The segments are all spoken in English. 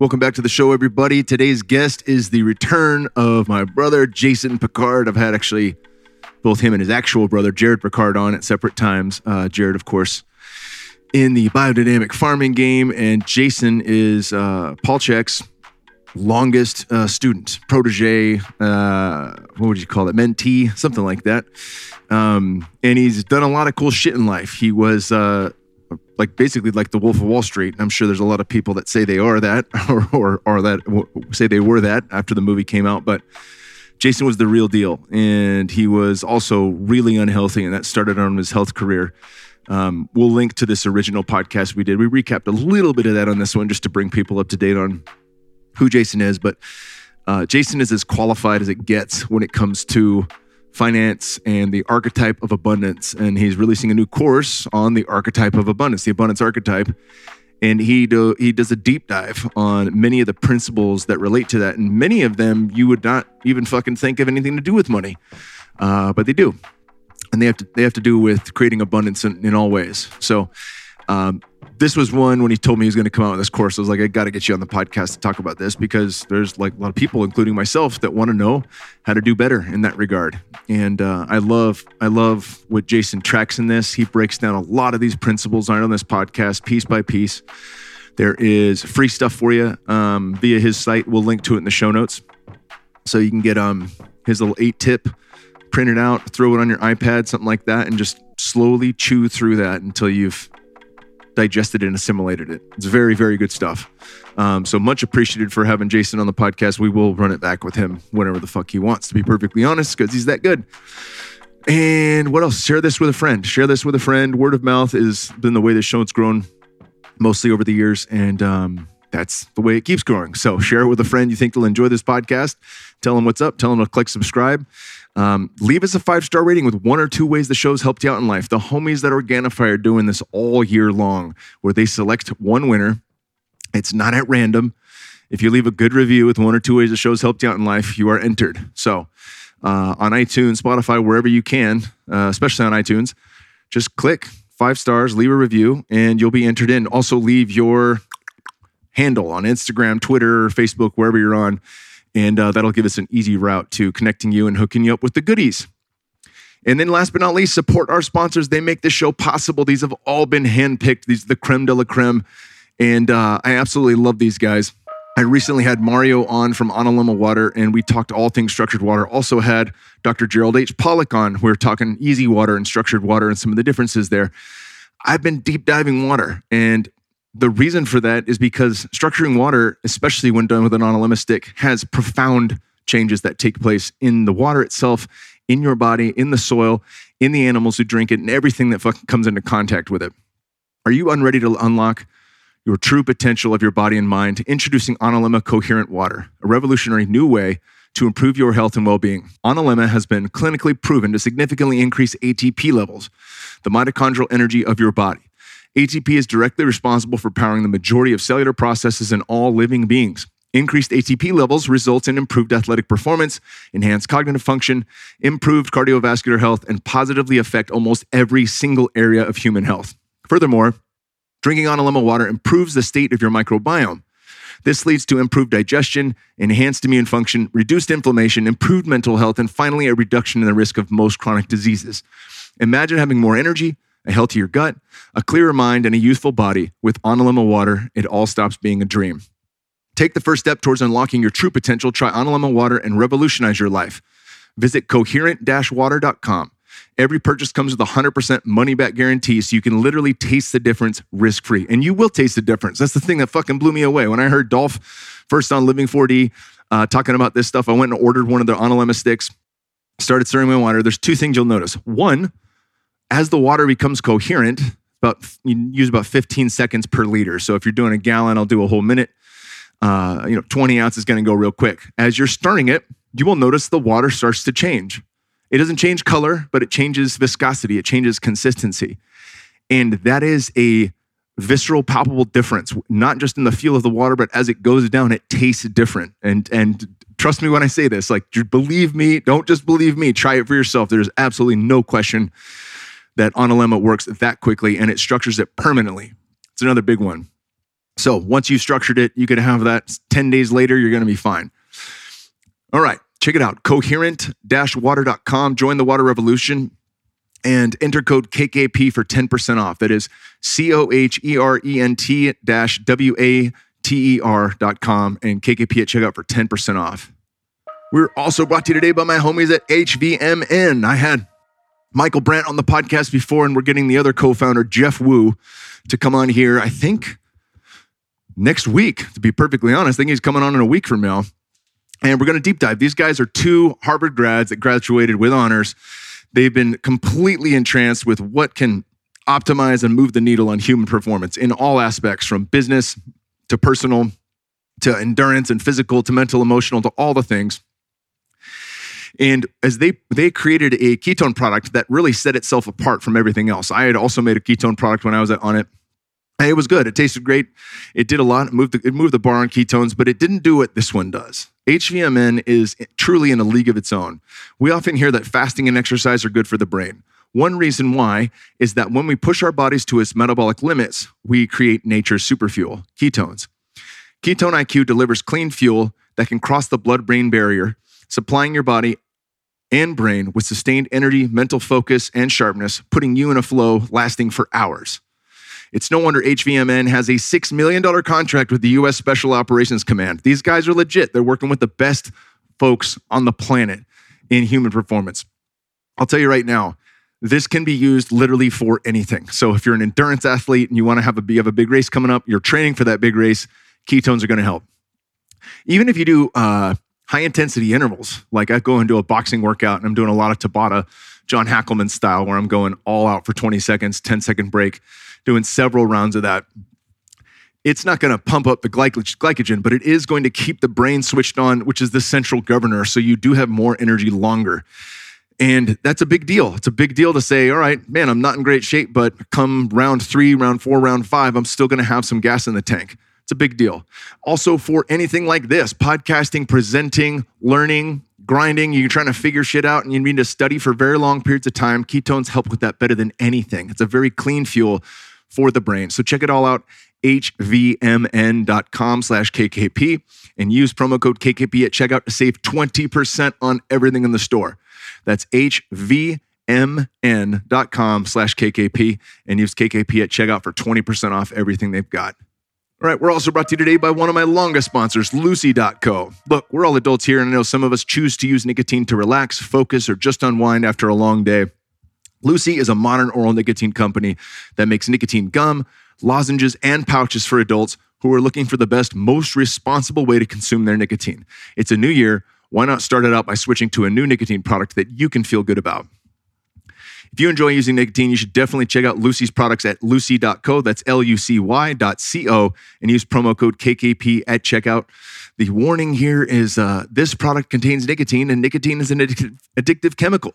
Welcome back to the show, everybody. Today's guest is the return of my brother, Jason Pickard. I've had actually both him and his actual brother, Jared Pickard, on at separate times. Uh, Jared, of course, in the biodynamic farming game, and Jason is uh, Paul Chek's longest uh, student, protege, uh, what would you call it, mentee, something like that. Um, and he's done a lot of cool shit in life. He was uh, like basically like the Wolf of Wall Street. I'm sure there's a lot of people that say they are that or, or, or that say they were that after the movie came out. But Jason was the real deal. And he was also really unhealthy, and that started on his health career. Um, we'll link to this original podcast we did. We recapped a little bit of that on this one just to bring people up to date on who Jason is. But uh, Jason is as qualified as it gets when it comes to finance and the archetype of abundance. And he's releasing a new course on the archetype of abundance, the abundance archetype. And he do, he does a deep dive on many of the principles that relate to that, and many of them you would not even fucking think of anything to do with money, uh, but they do, and they have to they have to do with creating abundance in, in all ways. So um, this was one when he told me he was going to come out with this course. I was like, I got to get you on the podcast to talk about this because there's like a lot of people, including myself, that want to know how to do better in that regard. And uh, I love, I love what Jason tracks in this. He breaks down a lot of these principles on this podcast, piece by piece. There is free stuff for you um, via his site. We'll link to it in the show notes, so you can get um his little eight tip printed out, throw it on your iPad, something like that, and just slowly chew through that until you've digested and assimilated it. It's very, very good stuff. Um, so much appreciated for having Jason on the podcast. We will run it back with him whenever the fuck he wants, to be perfectly honest, because he's that good. And what else? Share this with a friend. Share this with a friend. Word of mouth has been the way this show's grown mostly over the years. And um, that's the way it keeps growing. So share it with a friend you think will enjoy this podcast. Tell them what's up. Tell them to click subscribe. Um, leave us a five star rating with one or two ways the show's helped you out in life. The homies that Organifi are doing this all year long, where they select one winner. It's not at random. If you leave a good review with one or two ways the show's helped you out in life, you are entered. So uh, on iTunes, Spotify, wherever you can, uh, especially on iTunes, just click five stars, leave a review, and you'll be entered in. Also, leave your handle on Instagram, Twitter, Facebook, wherever you're on and uh, that'll give us an easy route to connecting you and hooking you up with the goodies. And then last but not least, support our sponsors. They make this show possible. These have all been handpicked. These are the creme de la creme. And uh, I absolutely love these guys. I recently had Mario on from Analemma Water, and we talked all things structured water. Also had Dr. Gerald H. Pollack on. We are talking easy water and structured water and some of the differences there. I've been deep diving water, and the reason for that is because structuring water, especially when done with an analemma stick, has profound changes that take place in the water itself, in your body, in the soil, in the animals who drink it, and everything that fucking comes into contact with it. Are you unready to unlock your true potential of your body and mind? Introducing Analemma Coherent Water, a revolutionary new way to improve your health and well being. Analemma has been clinically proven to significantly increase ATP levels, the mitochondrial energy of your body. ATP is directly responsible for powering the majority of cellular processes in all living beings. Increased ATP levels results in improved athletic performance, enhanced cognitive function, improved cardiovascular health, and positively affect almost every single area of human health. Furthermore, drinking Analemma water improves the state of your microbiome. This leads to improved digestion, enhanced immune function, reduced inflammation, improved mental health, and finally, a reduction in the risk of most chronic diseases. Imagine having more energy, a healthier gut, a clearer mind, and a youthful body. With Analemma water, it all stops being a dream. Take the first step towards unlocking your true potential. Try Analemma water and revolutionize your life. Visit coherent-water.com. Every purchase comes with a 100% money back guarantee, so you can literally taste the difference risk free. And you will taste the difference. That's the thing that fucking blew me away. When I heard Dolph first on Living 4D uh, talking about this stuff, I went and ordered one of their Analemma sticks, started stirring my water. There's two things you'll notice. One, as the water becomes coherent, about you use about 15 seconds per liter. So if you're doing a gallon, I'll do a whole minute. Uh, you know, 20 ounces is going to go real quick. As you're stirring it, you will notice the water starts to change. It doesn't change color, but it changes viscosity. It changes consistency, and that is a visceral, palpable difference. Not just in the feel of the water, but as it goes down, it tastes different. And and trust me when I say this. Like, believe me. Don't just believe me. Try it for yourself. There's absolutely no question that Analemma works that quickly and it structures it permanently. It's another big one. So once you've structured it, you can have that 10 days later, you're going to be fine. All right, check it out coherent water.com. Join the water revolution and enter code KKP for 10% off. That is C O H E R E N T dash W A T E R.com and KKP at checkout for 10% off. We're also brought to you today by my homies at HVMN. I had Michael Brandt on the podcast before, and we're getting the other co founder, Geoff Woo, to come on here, I think next week, to be perfectly honest. I think he's coming on in a week from now. And we're going to deep dive. These guys are two Harvard grads that graduated with honors. They've been completely entranced with what can optimize and move the needle on human performance in all aspects from business to personal to endurance and physical to mental, emotional to all the things. And as they they created a ketone product that really set itself apart from everything else. I had also made a ketone product when I was on it. It was good. It tasted great. It did a lot. It moved the, it moved the bar on ketones, but it didn't do what this one does. HVMN is truly in a league of its own. We often hear that fasting and exercise are good for the brain. One reason why is that when we push our bodies to its metabolic limits, we create nature's superfuel, ketones. Ketone IQ delivers clean fuel that can cross the blood brain barrier, supplying your body and brain with sustained energy, mental focus, and sharpness, putting you in a flow lasting for hours. It's no wonder HVMN has a $6 million contract with the U.S. Special Operations Command. These guys are legit. They're working with the best folks on the planet in human performance. I'll tell you right now, this can be used literally for anything. So if you're an endurance athlete and you want to have a, you have a big race coming up, you're training for that big race, ketones are going to help. Even if you do uh, high intensity intervals, like I go do a boxing workout and I'm doing a lot of Tabata, John Hackleman style, where I'm going all out for 20 seconds, 10 second break doing several rounds of that. It's not going to pump up the glycogen, but it is going to keep the brain switched on, which is the central governor. So you do have more energy longer. And that's a big deal. It's a big deal to say, all right, man, I'm not in great shape, but come round three, round four, round five, I'm still going to have some gas in the tank. It's a big deal. Also, for anything like this podcasting, presenting, learning, grinding, you're trying to figure shit out and you need to study for very long periods of time, ketones help with that better than anything. It's a very clean fuel for the brain. So check it all out, hvmn.com slash KKP and use promo code KKP at checkout to save 20% on everything in the store. That's hvmn.com slash KKP and use KKP at checkout for 20% off everything they've got. All right, we're also brought to you today by one of my longest sponsors, Lucy.co. Look, we're all adults here, and I know some of us choose to use nicotine to relax, focus, or just unwind after a long day. Lucy is a modern oral nicotine company that makes nicotine gum, lozenges, and pouches for adults who are looking for the best, most responsible way to consume their nicotine. It's a new year. Why not start it out by switching to a new nicotine product that you can feel good about? If you enjoy using nicotine, you should definitely check out Lucy's products at lucy.co. That's L U C Y.co and use promo code KKP at checkout. The warning here is uh, this product contains nicotine, and nicotine is an addictive chemical.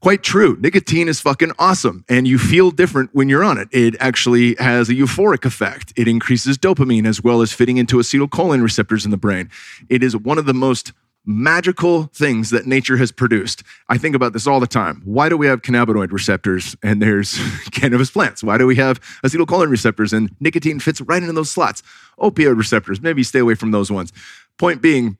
Quite true. Nicotine is fucking awesome, and you feel different when you're on it. It actually has a euphoric effect. It increases dopamine as well as fitting into acetylcholine receptors in the brain. It is one of the most magical things that nature has produced. I think about this all the time. Why do we have cannabinoid receptors and there's cannabis plants? Why do we have acetylcholine receptors and nicotine fits right into those slots? Opioid receptors, maybe stay away from those ones. Point being,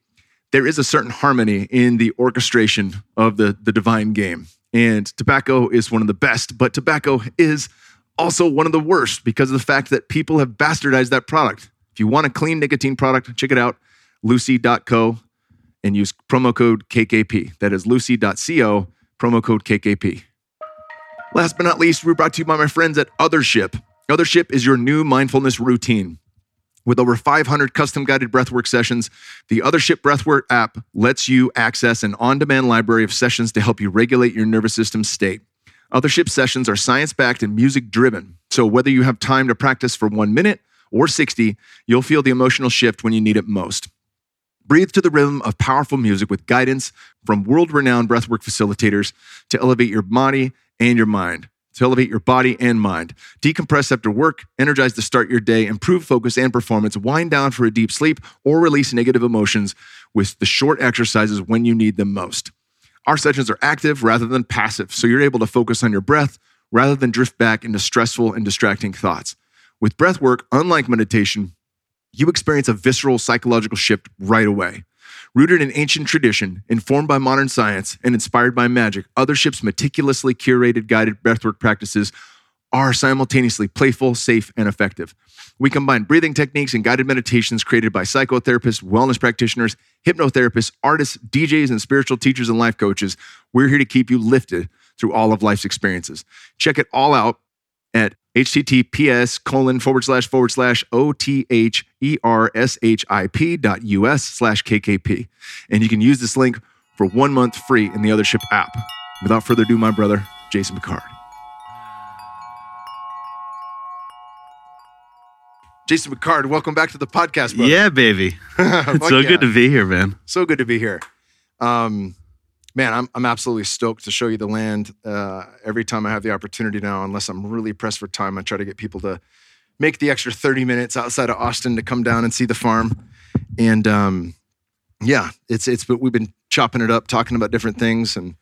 there is a certain harmony in the orchestration of the, the divine game. And tobacco is one of the best, but tobacco is also one of the worst because of the fact that people have bastardized that product. If you want a clean nicotine product, check it out, lucy.co, and use promo code KKP. That is lucy.co, promo code KKP. Last but not least, we're brought to you by my friends at Othership. Othership is your new mindfulness routine. With over 500 custom guided breathwork sessions, the Othership Breathwork app lets you access an on demand library of sessions to help you regulate your nervous system state. Othership sessions are science backed and music driven. So whether you have time to practice for one minute or 60, you'll feel the emotional shift when you need it most. Breathe to the rhythm of powerful music with guidance from world renowned breathwork facilitators to elevate your body and your mind to elevate your body and mind. Decompress after work, energize to start your day, improve focus and performance, wind down for a deep sleep, or release negative emotions with the short exercises when you need them most. Our sessions are active rather than passive, so you're able to focus on your breath rather than drift back into stressful and distracting thoughts. With breath work, unlike meditation, you experience a visceral psychological shift right away. Rooted in ancient tradition, informed by modern science, and inspired by magic, Othership's meticulously curated guided breathwork practices are simultaneously playful, safe, and effective. We combine breathing techniques and guided meditations created by psychotherapists, wellness practitioners, hypnotherapists, artists, DJs, and spiritual teachers and life coaches. We're here to keep you lifted through all of life's experiences. Check it all out at https colon forward slash forward slash o-t-h-e-r-s-h-i-p dot us slash kkp and you can use this link for one month free in the othership app without further ado my brother jason pickard jason pickard welcome back to the podcast brother. Yeah, baby. It's so yeah. good to be here, man. so good to be here um, man I'm, I'm absolutely stoked to show you the land uh, every time i have the opportunity now unless i'm really pressed for time i try to get people to make the extra 30 minutes outside of austin to come down and see the farm. And um, yeah it's it's but we've been chopping it up talking about different things and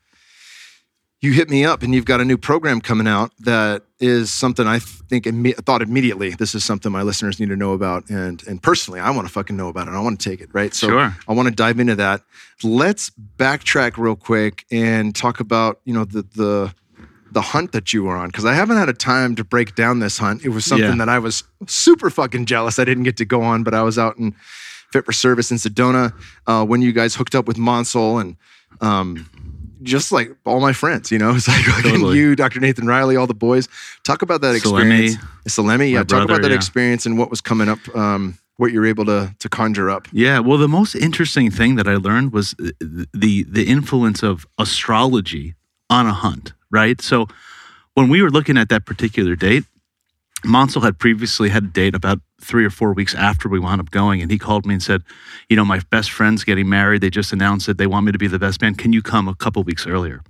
you hit me up and you've got a new program coming out that is something I think imme- thought immediately this is something my listeners need to know about and and personally I want to fucking know about it I want to take it right so Sure. I want to dive into that let's backtrack real quick and talk about you know the the the hunt that you were on because I haven't had a time to break down this hunt it was something Yeah. that I was super fucking jealous I didn't get to go on but I was out in Fit for Service in Sedona uh, when you guys hooked up with Mansal and um, just like all my friends, you know, it's like Totally. you, Dr. Nathan Riley, all the boys. Talk about that experience. Salemi, yeah. Talk about that yeah. experience and what was coming up, um, what you're able to to conjure up. Yeah. Well, the most interesting thing that I learned was uh, the the influence of astrology on a hunt, right? So when we were looking at that particular date, Mansal had previously had a date about three or four weeks after we wound up going, and he called me and said, "You know, my best friend's getting married. They just announced that they want me to be the best man. Can you come a couple weeks earlier?"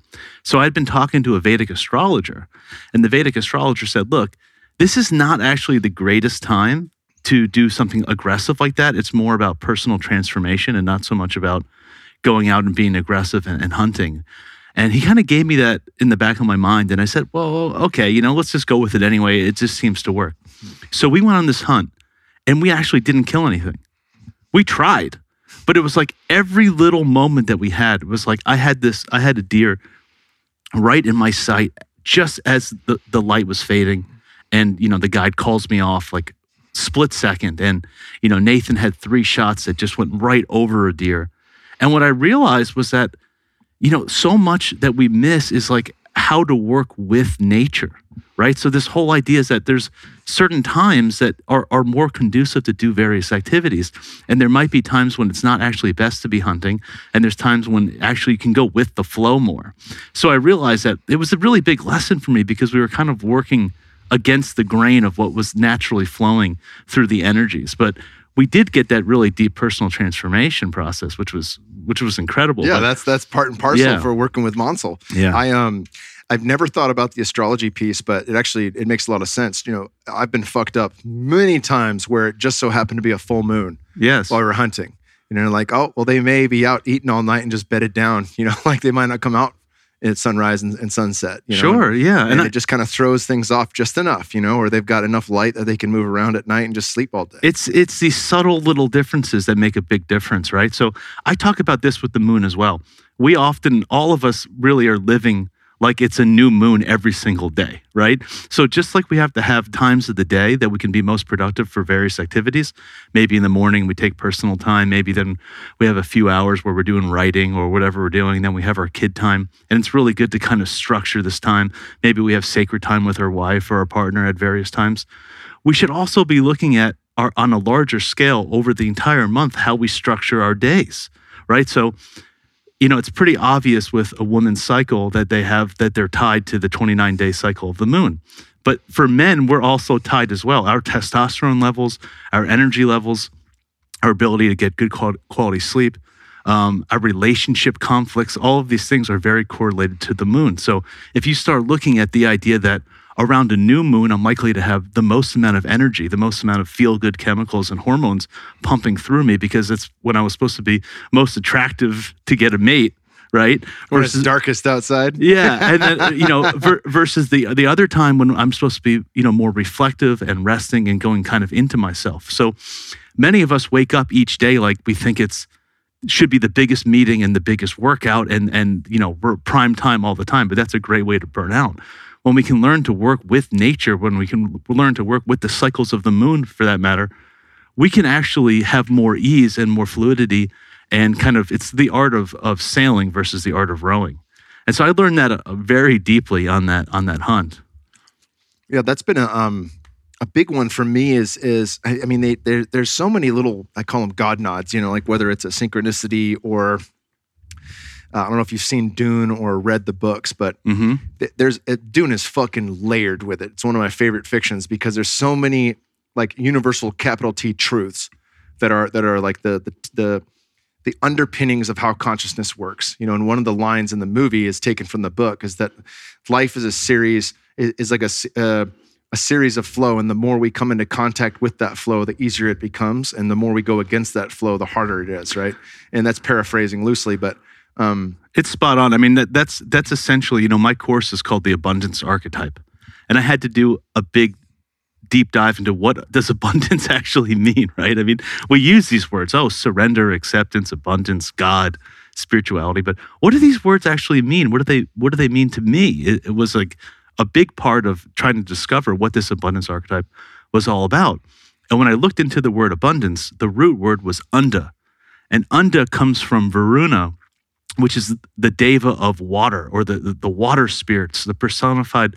So I'd been talking to a Vedic astrologer, and the Vedic astrologer said, "Look, this is not actually the greatest time to do something aggressive like that. It's more about personal transformation and not so much about going out and being aggressive and, and hunting." And he kind of gave me that in the back of my mind. And I said, well, okay, you know, let's just go with it anyway. It just seems to work. So we went on this hunt and we actually didn't kill anything. We tried, but it was like every little moment that we had was like I had this, I had a deer right in my sight just as the, the light was fading. And, you know, the guide calls me off like split second. And, you know, Nathan had three shots that just went right over a deer. And what I realized was that you know, so much that we miss is like how to work with nature, right? So this whole idea is that there's certain times that are, are more conducive to do various activities. And there might be times when it's not actually best to be hunting. And there's times when actually you can go with the flow more. So I realized that it was a really big lesson for me because we were kind of working against the grain of what was naturally flowing through the energies. But we did get that really deep personal transformation process, which was which was incredible. Yeah, But- that's that's part and parcel Yeah. for working with Mansal. yeah. I um I've never thought about the astrology piece, but it actually it makes a lot of sense. You know, I've been fucked up many times where it just so happened to be a full moon yes. while we were hunting. You know, like, oh, well, they may be out eating all night and just bedded down. You know, like they might not come out at sunrise and, and sunset. You know? Sure, yeah. And, And, I- it just kind of throws things off just enough, you know, or they've got enough light that they can move around at night and just sleep all day. it's it's these subtle little differences that make a big difference, right? So I talk about this with the moon as well. We often, all of us really are living like it's a new moon every single day, right? So just like we have to have times of the day that we can be most productive for various activities, maybe in the morning we take personal time, maybe then we have a few hours where we're doing writing or whatever we're doing, then we have our kid time. And it's really good to kind of structure this time. Maybe we have sacred time with our wife or our partner at various times. We should also be looking at our on a larger scale over the entire month how we structure our days, right? So you know, it's pretty obvious with a woman's cycle that they have that they're tied to the 29 day cycle of the moon. But for men, we're also tied as well. Our testosterone levels, our energy levels, our ability to get good quality sleep, um, our relationship conflicts, all of these things are very correlated to the moon. So if you start looking at the idea that around a new moon, I'm likely to have the most amount of energy, the most amount of feel good chemicals and hormones pumping through me because it's when I was supposed to be most attractive to get a mate, right? When it's darkest outside. yeah, and then, you know, ver- versus the the other time when I'm supposed to be, you know, more reflective and resting and going kind of into myself. So many of us wake up each day like we think it's should be the biggest meeting and the biggest workout and and you know we're prime time all the time but that's a great way to burn out when we can learn to work with nature when we can learn to work with the cycles of the moon for that matter we can actually have more ease and more fluidity and kind of it's the art of of sailing versus the art of rowing. And so i learned that uh, very deeply on that on that hunt. Yeah, that's been a um a big one for me is is I, mean they there there's so many little I call them God nods, you know, like whether it's a synchronicity or uh, I don't know if you've seen Dune or read the books, but mm-hmm. th- there's uh, Dune is fucking layered with it. It's one of my favorite fictions because there's so many like universal capital T truths that are that are like the the the the underpinnings of how consciousness works. You know, and one of the lines in the movie is taken from the book is that life is a series is, is like a uh, a series of flow, and the more we come into contact with that flow, the easier it becomes, and the more we go against that flow, the harder it is, right? And that's paraphrasing loosely, but um, It's spot on. I mean, that, that's that's essentially, you know, my course is called the abundance archetype, and I had to do a big deep dive into what does abundance actually mean, right? I mean, we use these words, oh, surrender, acceptance, abundance, God, spirituality, but what do these words actually mean? What do they what do they mean to me? It, it was like a big part of trying to discover what this abundance archetype was all about. And when I looked into the word abundance, the root word was unda. And unda comes from Varuna, which is the deva of water or the, the, the water spirits, the personified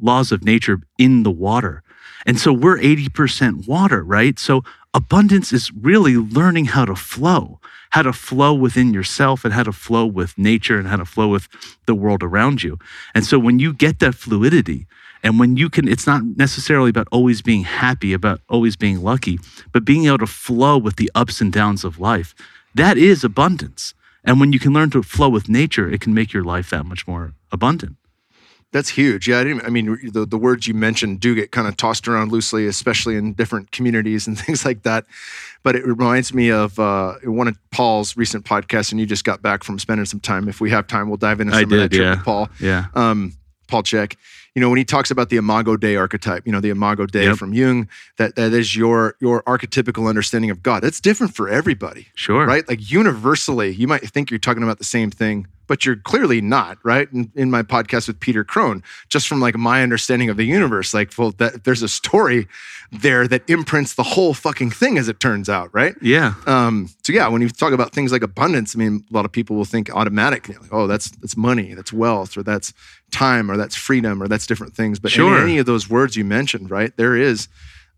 laws of nature in the water. And so we're 80% water, right? So abundance is really learning how to flow, how to flow within yourself and how to flow with nature and how to flow with the world around you. And so when you get that fluidity, and when you can, it's not necessarily about always being happy, about always being lucky, but being able to flow with the ups and downs of life. That is abundance. And when you can learn to flow with nature, it can make your life that much more abundant. That's huge. Yeah, I didn't. I mean, the, the words you mentioned do get kind of tossed around loosely, especially in different communities and things like that. But it reminds me of uh, one of Paul's recent podcasts, and you just got back from spending some time. If we have time, we'll dive into some I of that trip yeah. with Paul. Yeah. Um, Paul Chek. You know, when he talks about the Imago Dei archetype, you know, the Imago Dei Yep. from Jung, that that is your your archetypical understanding of God. It's different for everybody Sure. right? Like universally, you might think you're talking about the same thing, but you're clearly not, right? In, in my podcast with Peter Crone, just from like my understanding of the universe, like, well, that, there's a story there that imprints the whole fucking thing, as it turns out, right? Yeah. Um, so yeah, when you talk about things like abundance, I mean, a lot of people will think automatically, like, oh, that's that's money, that's wealth, or that's time, or that's freedom, or that's different things. But Sure. in any of those words you mentioned, right, there is.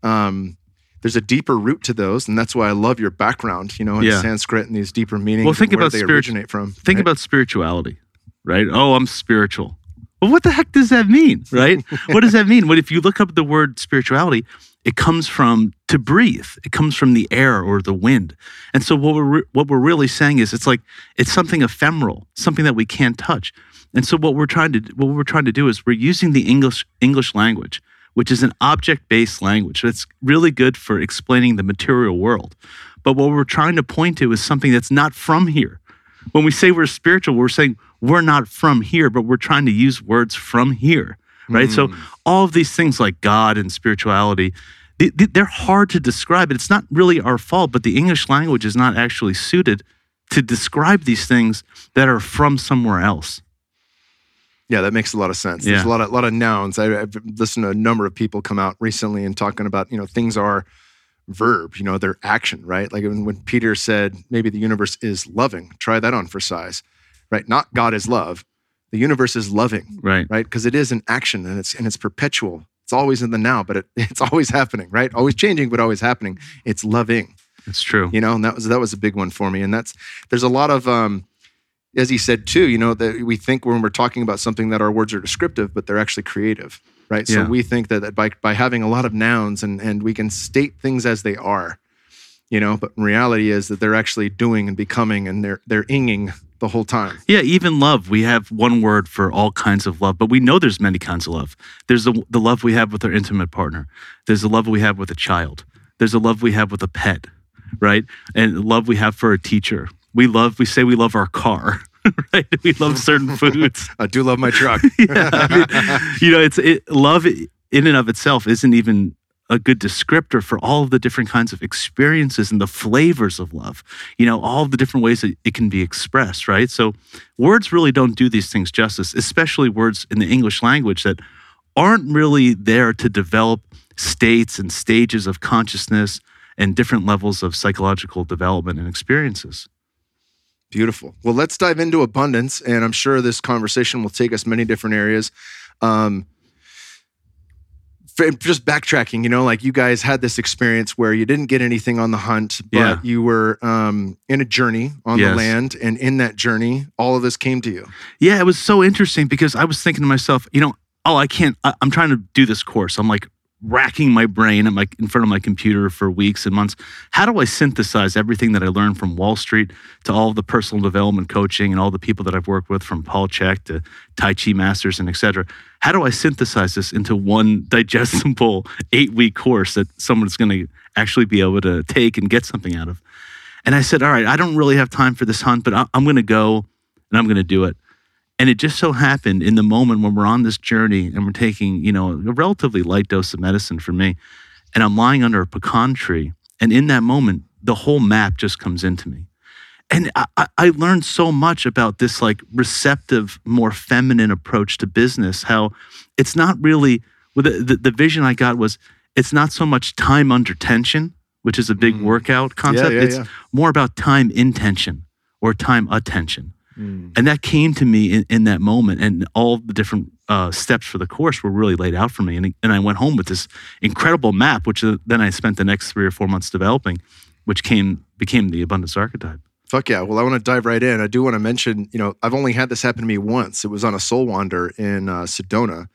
Um, there's a deeper root to those, and that's why I love your background, you know, in Yeah. Sanskrit and these deeper meanings. Well, think about they spirit- originate from. Think right? about spirituality, right? Oh, I'm spiritual. Well, what the heck does that mean, right? what does that mean? What if you look up the word spirituality? It comes from to breathe. It comes from the air or the wind. And so what we're re- what we're really saying is it's like it's something ephemeral, something that we can't touch. And so what we're trying to what we're trying to do is we're using the English English language, which is an object-based language. That's really good for explaining the material world. But what we're trying to point to is something that's not from here when we say we're spiritual, we're saying we're not from here, but we're trying to use words from here, right? So mm. all of these things like God and spirituality, they, they- they're hard to describe. It's not really our fault, but the English language is not actually suited to describe these things that are from somewhere else. Yeah, that makes a lot of sense. There's a lot of lot of nouns. I, I've listened to a number of people come out recently and talking about you know things are verb. You know, they're action, right? Like when, when Peter said maybe the universe is loving. Try that on for size, right? Not God is love. The universe is loving, Right. right? Because it is an action and it's and it's perpetual. It's always in the now, but it, it's always happening, right? Always changing, but always happening. It's loving It's true. you know and that was that was a big one for me and that's there's a lot of um as he said too you know that we think when we're talking about something that our words are descriptive but they're actually creative right so we think that, that by by having a lot of nouns and and we can state things as they are you know but reality is that they're actually doing and becoming and they're they're inging the whole time Yeah, even love. We have one word for all kinds of love, but we know there's many kinds of love. There's the, the love we have with our intimate partner. There's the love we have with a child. There's the love we have with a pet, right? And love we have for a teacher. We love, we say we love our car, right? We love certain foods. I do love my truck. yeah, I mean, you know, it's it, love in and of itself isn't even a good descriptor for all of the different kinds of experiences and the flavors of love. You know, all the different ways that it can be expressed, right? So, words really don't do these things justice, especially words in the English language that aren't really there to develop states and stages of consciousness and different levels of psychological development and experiences. Beautiful. Well, let's dive into abundance, and I'm sure this conversation will take us many different areas. Um, just backtracking, you know, like you guys had this experience where you didn't get anything on the hunt, but yeah. you were um, in a journey on yes. the land, and in that journey, all of this came to you. Yeah, it was so interesting because I was thinking to myself, you know, oh, I can't. I, I'm trying to do this course. I'm like racking my brain at my, in front of my computer for weeks and months. How do I synthesize everything that I learned from Wall Street to all the personal development coaching and all the people that I've worked with from Paul Chek to Tai Chi masters and etc. How do I synthesize this into one digestible eight week course that someone's going to actually be able to take and get something out of? And I said, all right, I don't really have time for this hunt, but I'm going to go and I'm going to do it. And it just so happened in the moment when we're on this journey and we're taking, you know, a relatively light dose of medicine for me, and I'm lying under a pecan tree. And in that moment, the whole map just comes into me. And I, I learned so much about this like receptive, more feminine approach to business, how it's not really, the, the, the vision I got was it's not so much time under tension, which is a big mm. workout concept. Yeah, yeah, it's yeah. more about time intention or time attention. Mm. And that came to me in, in, that moment, and all the different uh, steps for the course were really laid out for me. And, and I went home with this incredible map, which uh, then I spent the next three or four months developing, which came became the abundance archetype. Fuck yeah. Well, I want to dive right in. I do want to mention, you know, I've only had this happen to me once. It was on a soul wander in uh, Sedona.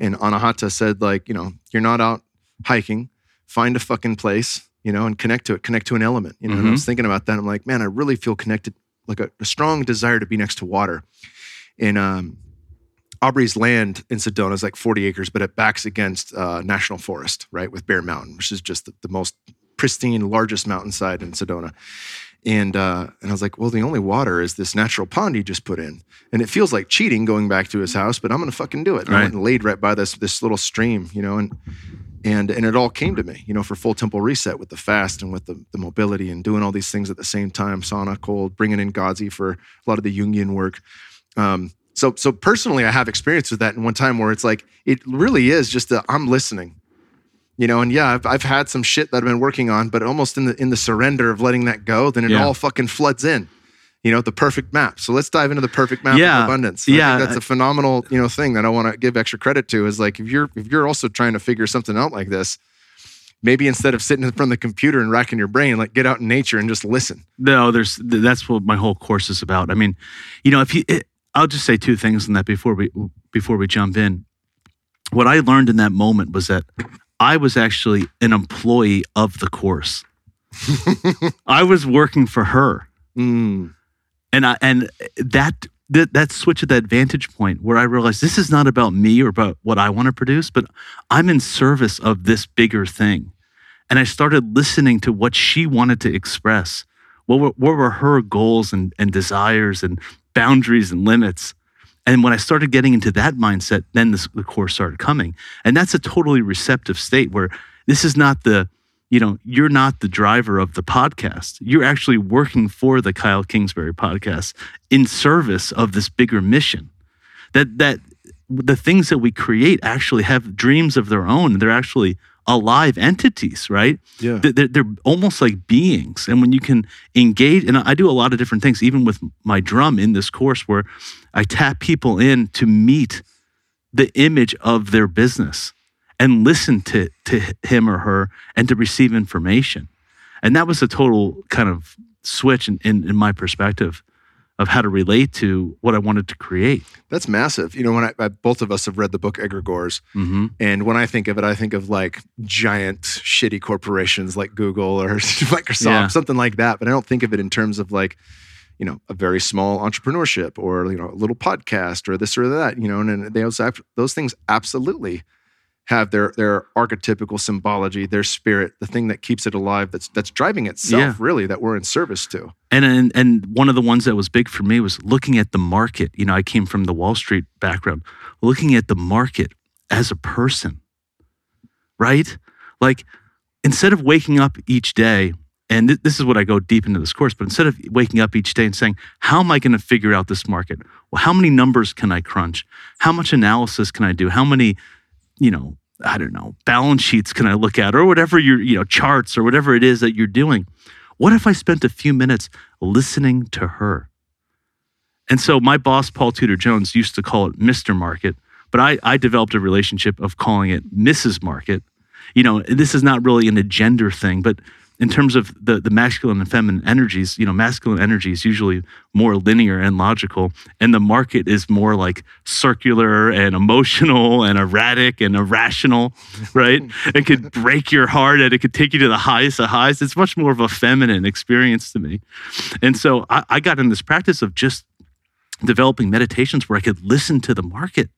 And Anahata said, like, you know, you're not out hiking, find a fucking place, you know, and connect to it, connect to an element. You know, mm-hmm. and I mm-hmm. was thinking about that. I'm like, man, I really feel connected like a, a strong desire to be next to water. And um, Aubrey's land in Sedona is like 40 acres, but it backs against uh, national forest, right, with Bear Mountain, which is just the, the most pristine, largest mountainside in Sedona. And uh, and I was like, well, the only water is this natural pond he just put in, and it feels like cheating going back to his house, but I'm gonna fucking do it. And right. I went and laid right by this this little stream, you know, and and and it all came to me you know for full temple reset with the fast and with the, the mobility and doing all these things at the same time sauna cold bringing in Gazi for a lot of the jungian work um, so so personally i have experience with that in one time where it's like it really is just that i'm listening you know and yeah I've, I've had some shit that i've been working on but almost in the in the surrender of letting that go then it yeah. all fucking floods in you know, the perfect map. So let's dive into the perfect map yeah. of abundance. I yeah, that's a phenomenal, you know, thing that I want to give extra credit to. Is like if you're if you're also trying to figure something out like this, maybe instead of sitting in front of the computer and racking your brain, like get out in nature and just listen. No, there's that's what my whole course is about. I mean, you know, if you, it, I'll just say two things on that before we before we jump in. What I learned in that moment was that I was actually an employee of the course. I was working for her. Mm and I, and that that that switch at that vantage point where I realized this is not about me or about what I want to produce, but I'm in service of this bigger thing. And I started listening to what she wanted to express. What were, what were her goals and, and desires and boundaries and limits? And when I started getting into that mindset, then this, the course started coming. And that's a totally receptive state where this is not the you know, you're not the driver of the podcast. You're actually working for the Kyle Kingsbury podcast in service of this bigger mission. That that the things that we create actually have dreams of their own. They're actually alive entities, right? Yeah. They're, they're almost like beings. And when you can engage, and I do a lot of different things, even with my drum in this course, where I tap people in to meet the image of their business and listen to, to him or her and to receive information. And that was a total kind of switch in, in, in my perspective of how to relate to what I wanted to create. That's massive. You know, when I, I both of us have read the book Egregores, mm-hmm. and when I think of it, I think of like giant shitty corporations like Google or Microsoft, yeah. something like that. But I don't think of it in terms of like, you know, a very small entrepreneurship or you know, a little podcast or this or that. You know, and, and they also have, those things absolutely have their their archetypical symbology, their spirit, the thing that keeps it alive, that's that's driving itself, Yeah. really, that we're in service to. And, and and one of the ones that was big for me was looking at the market. You know, I came from the Wall Street background, looking at the market as a person, right? Like instead of waking up each day, and th- this is what I go deep into this course, but instead of waking up each day and saying, "How am I going to figure out this market? Well, how many numbers can I crunch? How much analysis can I do? How many, you know, I don't know, balance sheets can I look at, or whatever your, you know, charts or whatever it is that you're doing." What if I spent a few minutes listening to her? And so my boss, Paul Tudor Jones, used to call it Mr. Market, but I, I developed a relationship of calling it Mrs. Market. You know, this is not really an a gender thing, but in terms of the, the masculine and feminine energies, you know, masculine energy is usually more linear and logical, and the market is more like circular and emotional and erratic and irrational, right? it could break your heart and it could take you to the highest of highs. It's much more of a feminine experience to me. And so I, I got in this practice of just developing meditations where I could listen to the market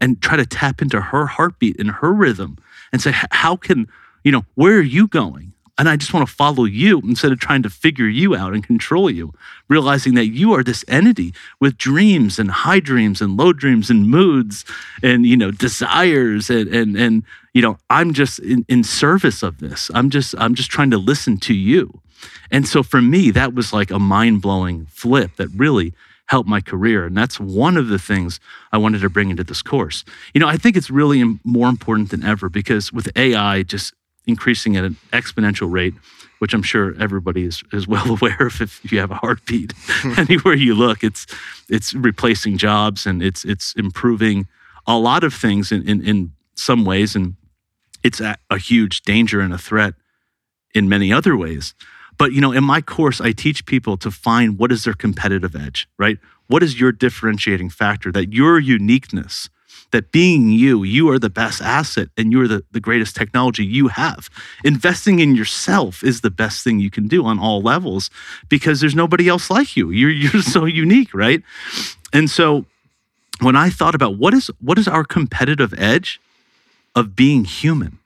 and try to tap into her heartbeat and her rhythm and say, how can, you know, where are you going? And I just want to follow you instead of trying to figure you out and control you, realizing that you are this entity with dreams and high dreams and low dreams and moods and, you know, desires. And, and, and you know, I'm just in, in service of this. I'm just, I'm just trying to listen to you. And so for me, that was like a mind blowing flip that really helped my career. And that's one of the things I wanted to bring into this course. You know, I think it's really more important than ever because with AI just increasing at an exponential rate, which I'm sure everybody is, is well aware of if you have a heartbeat. Hmm. Anywhere you look, it's it's replacing jobs and it's it's improving a lot of things in, in, in some ways. And it's a, a huge danger and a threat in many other ways. But you know, in my course, I teach people to find what is their competitive edge, right? What is your differentiating factor? That your uniqueness, that being you, you are the best asset and you're the, the greatest technology you have. Investing in yourself is the best thing you can do on all levels because there's nobody else like you. You're you're so unique, right? And so when I thought about what is what is our competitive edge of being human,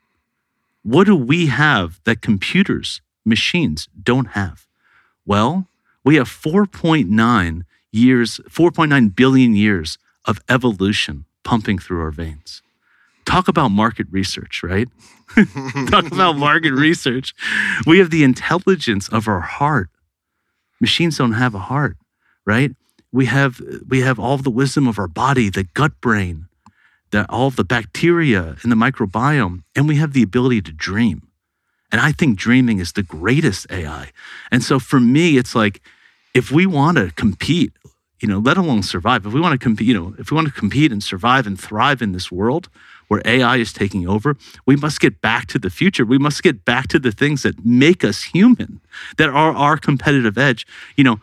what do we have that computers, machines don't have? Well, we have 4.9 years, 4.9 billion years of evolution pumping through our veins. Talk about market research, right? Talk about market research. We have the intelligence of our heart. Machines don't have a heart, right? We have we have all the wisdom of our body, the gut brain, the, all the bacteria in the microbiome, and we have the ability to dream. And I think dreaming is the greatest AI. And so for me, it's like if we want to compete, you know, let alone survive, if we want to compete, you know, if we want to compete and survive and thrive in this world where AI is taking over, we must get back to the future. We must get back to the things that make us human, that are our competitive edge. You know,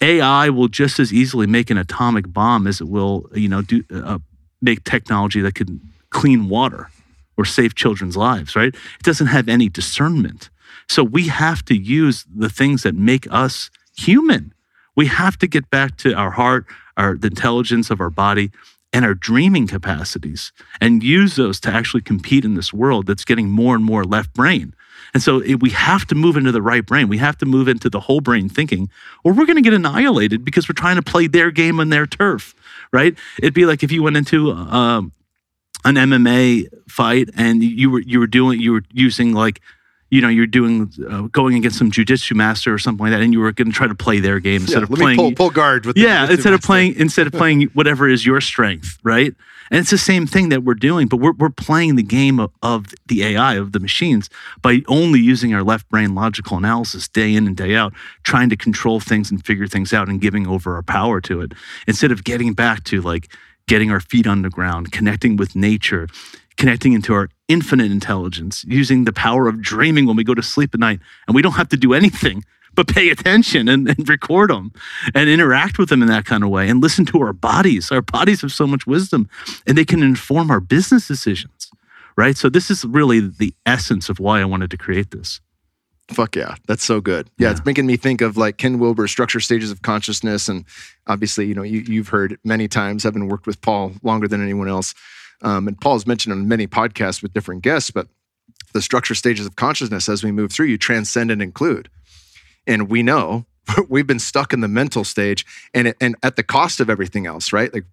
AI will just as easily make an atomic bomb as it will, you know, do uh, make technology that could clean water or save children's lives, right? It doesn't have any discernment. So we have to use the things that make us human. We have to get back to our heart, our the intelligence of our body, and our dreaming capacities, and use those to actually compete in this world that's getting more and more left brain. And so it, we have to move into the right brain. We have to move into the whole brain thinking, or we're going to get annihilated because we're trying to play their game on their turf, right? It'd be like if you went into um, an MMA fight and you were you were doing you were using like you know you're doing uh, going against some jujitsu master or something like that, and you were going to try to play their game instead Yeah, of playing. pull, pull guard with yeah, instead of playing instead of playing whatever is your strength, right? And it's the same thing that we're doing, but we're we're playing the game of, of the AI of the machines by only using our left brain logical analysis day in and day out, trying to control things and figure things out and giving over our power to it instead of getting back to like getting our feet on the ground, connecting with nature, connecting into our infinite intelligence, using the power of dreaming when we go to sleep at night, and we don't have to do anything but pay attention and, and record them and interact with them in that kind of way and listen to our bodies. Our bodies have so much wisdom and they can inform our business decisions, right? So, this is really the essence of why I wanted to create this. Fuck yeah, that's so good. Yeah, Yeah. it's making me think of like Ken Wilber's structure stages of consciousness, and obviously, you know, you, you've heard many times, I've been worked with Paul longer than anyone else. Um, and Paul's mentioned on many podcasts with different guests, but the structure stages of consciousness as we move through, you transcend and include. And we know we've been stuck in the mental stage and, and at the cost of everything else, right? Like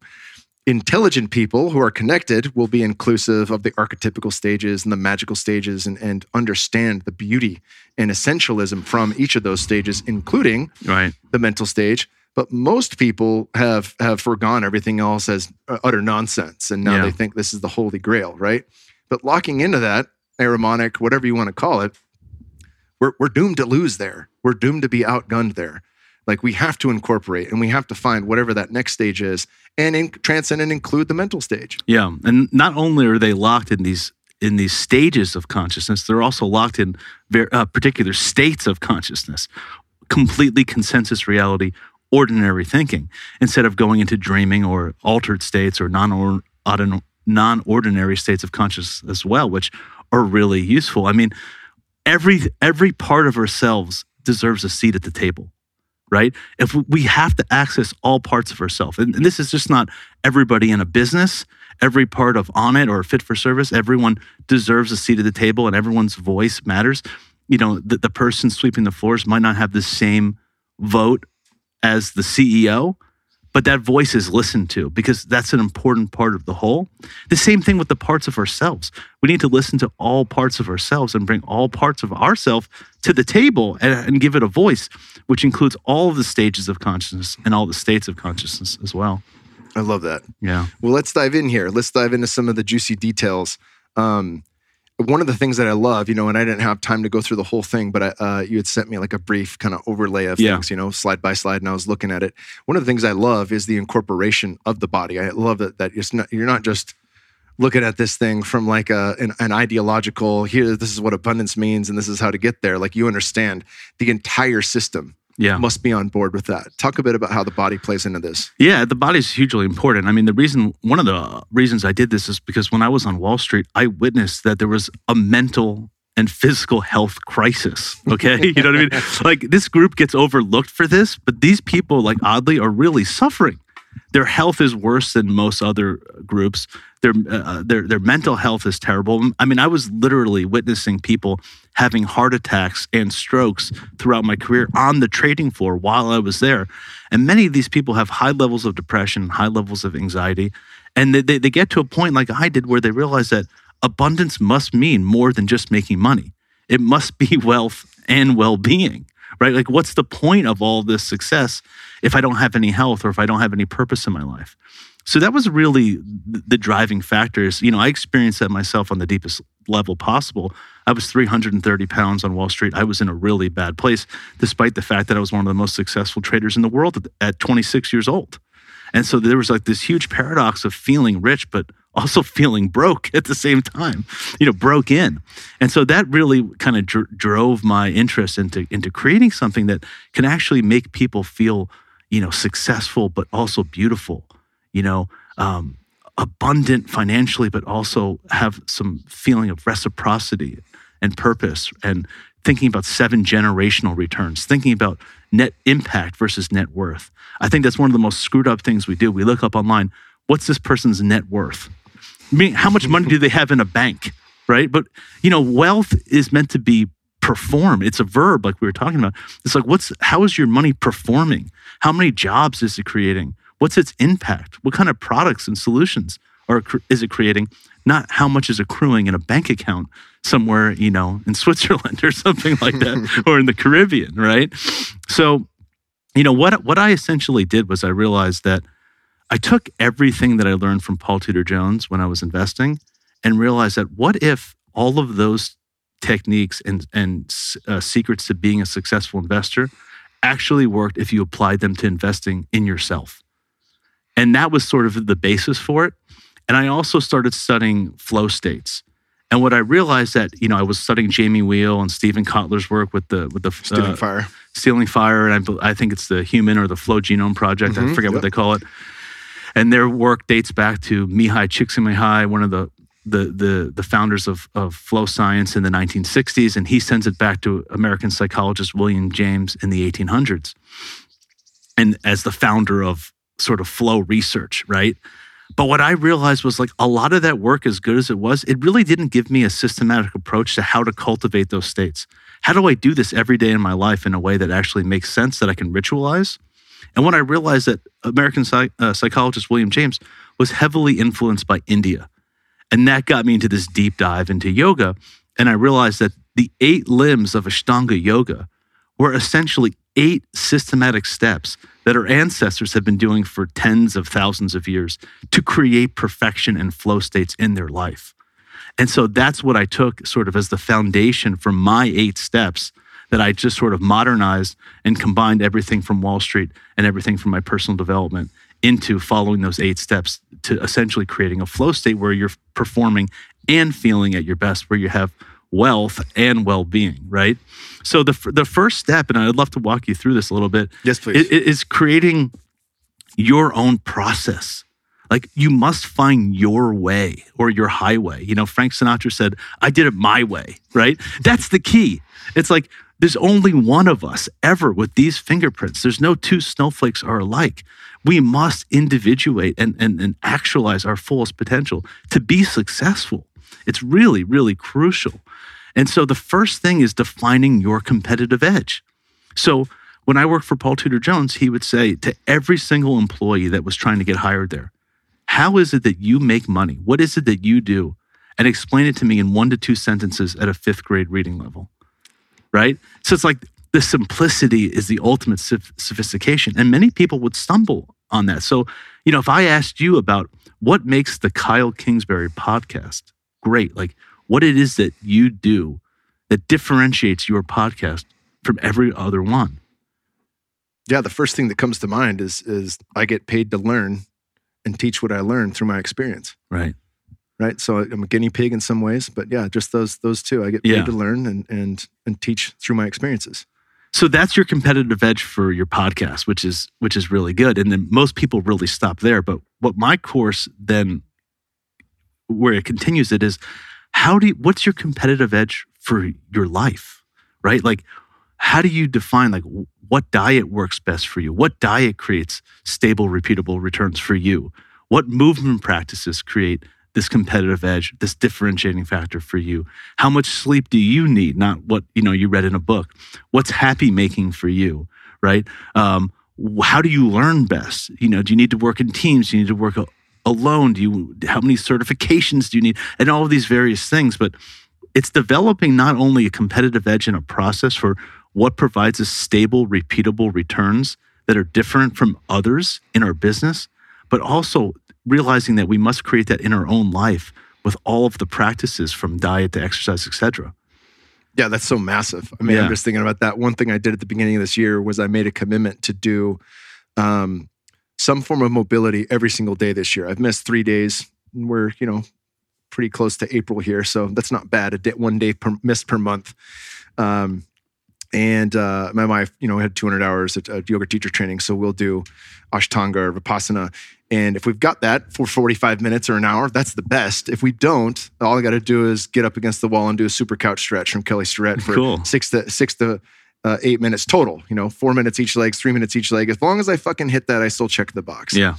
intelligent people who are connected will be inclusive of the archetypical stages and the magical stages and, and understand the beauty and essentialism from each of those stages, including Right. the mental stage. But most people have have forgone everything else as uh, utter nonsense, and now Yeah. they think this is the holy grail, right? But locking into that aramonic, whatever you want to call it, we're we're doomed to lose there. We're doomed to be outgunned there. Like we have to incorporate, and we have to find whatever that next stage is, and in, transcend and include the mental stage. Yeah, and not only are they locked in these in these stages of consciousness, they're also locked in ver- uh, particular states of consciousness, completely consensus reality, ordinary thinking, instead of going into dreaming or altered states or non ordinary states of consciousness as well, which are really useful. I mean, every every part of ourselves deserves a seat at the table right? If we- have to access all parts of ourselves, and, and this is just not everybody in a business, every part of on it or fit for service, everyone deserves a seat at the table and everyone's voice matters. You know, the, the person sweeping the floors might not have the same vote as the CEO, but that voice is listened to because that's an important part of the whole. The same thing with the parts of ourselves. We need to listen to all parts of ourselves and bring all parts of ourselves to the table and, and give it a voice, which includes all of the stages of consciousness and all the states of consciousness as well. I love that. Yeah. Well, let's dive in here. Let's dive into some of the juicy details. Um, one of the things that I love, you know, and I didn't have time to go through the whole thing, but I, uh, you had sent me like a brief kind of overlay of Yeah. things, you know, slide by slide, and I was looking at it. One of the things I love is the incorporation of the body. I love that that it's not you're not just looking at this thing from like a an, an ideological here. This is what abundance means, and this is how to get there. Like you understand the entire system Yeah. must be on board with that. Talk a bit about how the body plays into this. Yeah, the body is hugely important. I mean, the reason, one of the reasons I did this is because when I was on Wall Street, I witnessed that there was a mental and physical health crisis. Okay. you know what I mean? Like this group gets overlooked for this, but these people, like oddly, are really suffering. Their health is worse than most other groups. Their, uh, their, their mental health is terrible. I mean, I was literally witnessing people having heart attacks and strokes throughout my career on the trading floor while I was there. And many of these people have high levels of depression, high levels of anxiety. And they, they, they get to a point like I did where they realize that abundance must mean more than just making money. It must be wealth and well being, right? Like, what's the point of all this success if I don't have any health or if I don't have any purpose in my life? So that was really the driving factors. You know, I experienced that myself on the deepest level possible. I was 330 pounds on Wall Street. I was in a really bad place, despite the fact that I was one of the most successful traders in the world at- at 26 years old. And so there was like this huge paradox of feeling rich, but also feeling broke at the same time, you know, broke in. And so that really kind of dr- drove my interest into, into creating something that can actually make people feel, you know, successful, but also beautiful, you know, um, abundant financially, but also have some feeling of reciprocity and purpose and thinking about seven generational returns, thinking about net impact versus net worth. I think that's one of the most screwed up things we do. We look up online, what's this person's net worth? I mean, how much money do they have in a bank? Right. But, you know, wealth is meant to be perform. It's a verb, like we were talking about. It's like, what's, how is your money performing? How many jobs is it creating? What's its impact? What kind of products and solutions are, is it creating? Not how much is accruing in a bank account somewhere, you know, in Switzerland or something like that, or in the Caribbean, right? So, you know, what what I essentially did was I realized that I took everything that I learned from Paul Tudor Jones when I was investing and realized that what if all of those techniques and and uh, secrets to being a successful investor actually worked if you applied them to investing in yourself. And that was sort of the basis for it. And I also started studying flow states. And what I realized that, you know, I was studying Jamie Wheal and Steven Kotler's work with the with the Stealing uh, fire. Stealing Fire, and I, I think it's the Human or the Flow Genome Project. I Mhm, forget yep. what they call it. And their work dates back to Mihai Csikszentmihalyi, one of the the the, the founders of, of flow science in the 1960s, and he sends it back to American psychologist William James in the 1800s, and as the founder of sort of flow research, right? But what I realized was like a lot of that work, as good as it was, it really didn't give me a systematic approach to how to cultivate those states. How do I do this every day in my life in a way that actually makes sense that I can ritualize? And when I realized that American psych- uh, psychologist William James was heavily influenced by India, and that got me into this deep dive into yoga. And I realized that the eight limbs of Ashtanga yoga were essentially eight systematic steps that our ancestors have been doing for tens of thousands of years to create perfection and flow states in their life. And so that's what I took sort of as the foundation for my eight steps that I just sort of modernized and combined everything from Wall Street and everything from my personal development into following those eight steps to essentially creating a flow state where you're performing and feeling at your best, where you have wealth and well-being, right? So the the first step, and I'd love to walk you through this a little bit. Yes, please. Is creating your own process. Like you must find your way or your highway. You know, Frank Sinatra said, "I did it my way." Right? That's the key. It's like there's only one of us ever with these fingerprints. There's no two snowflakes are alike. We must individuate and, and, and actualize our fullest potential to be successful. It's really, really crucial. And so the first thing is defining your competitive edge. So when I worked for Paul Tudor Jones, he would say to every single employee that was trying to get hired there, How is it that you make money? What is it that you do? And explain it to me in one to two sentences at a fifth grade reading level. Right? So it's like the simplicity is the ultimate sophistication. And many people would stumble on that. So, you know, if I asked you about what makes the Kyle Kingsbury podcast great, like what it is that you do that differentiates your podcast from every other one. Yeah, the first thing that comes to mind is is I get paid to learn and teach what I learn through my experience. Right. Right. So I'm a guinea pig in some ways, but yeah, just those those two. I get paid yeah. to learn and and and teach through my experiences. So that's your competitive edge for your podcast, which is which is really good. And then most people really stop there. But what my course then where it continues it is how do you, what's your competitive edge for your life, right? Like, how do you define like what diet works best for you? What diet creates stable, repeatable returns for you? What movement practices create this competitive edge, this differentiating factor for you? How much sleep do you need? Not what you know you read in a book. What's happy making for you, right? Um, how do you learn best? You know, do you need to work in teams? Do you need to work alone do you how many certifications do you need and all of these various things but it's developing not only a competitive edge in a process for what provides us stable repeatable returns that are different from others in our business but also realizing that we must create that in our own life with all of the practices from diet to exercise etc yeah that's so massive i mean yeah. i'm just thinking about that one thing i did at the beginning of this year was i made a commitment to do um, some form of mobility every single day this year. I've missed three days. We're, you know, pretty close to April here, so that's not bad. A day, one day per, missed per month. Um, and uh, my wife, you know, had 200 hours at, at yoga teacher training, so we'll do Ashtanga or Vipassana. And if we've got that for 45 minutes or an hour, that's the best. If we don't, all I got to do is get up against the wall and do a super couch stretch from Kelly Starrett for cool. six to six to uh, eight minutes total. You know, four minutes each leg, three minutes each leg. As long as I fucking hit that, I still check the box. Yeah.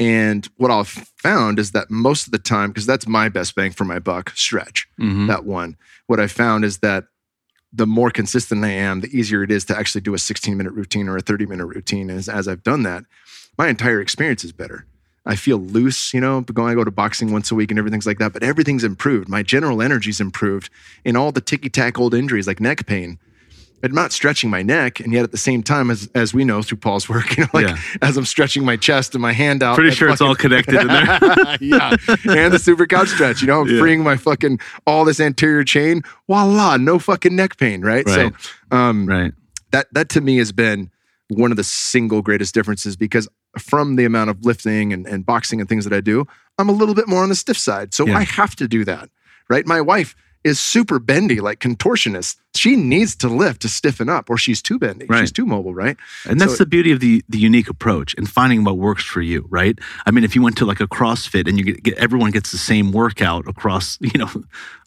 And what I've found is that most of the time, because that's my best bang for my buck, stretch mm-hmm. that one. What I found is that the more consistent I am, the easier it is to actually do a 16 minute routine or a 30 minute routine. As, as I've done that, my entire experience is better. I feel loose, you know, going, I go to boxing once a week and everything's like that, but everything's improved. My general energy's improved and all the ticky tack old injuries like neck pain I'm not stretching my neck, and yet at the same time, as as we know through Paul's work, you know, like yeah. as I'm stretching my chest and my hand out. Pretty sure fucking, it's all connected in there. yeah, and the super couch stretch. You know, I'm yeah. freeing my fucking all this anterior chain. Voila, no fucking neck pain. Right. right. So, um, right. That that to me has been one of the single greatest differences because from the amount of lifting and, and boxing and things that I do, I'm a little bit more on the stiff side. So yeah. I have to do that. Right. My wife is super bendy, like contortionist. She needs to lift to stiffen up, or she's too bendy. Right. She's too mobile, right? And that's so, the beauty of the the unique approach and finding what works for you, right? I mean, if you went to like a CrossFit and you get, get everyone gets the same workout across, you know,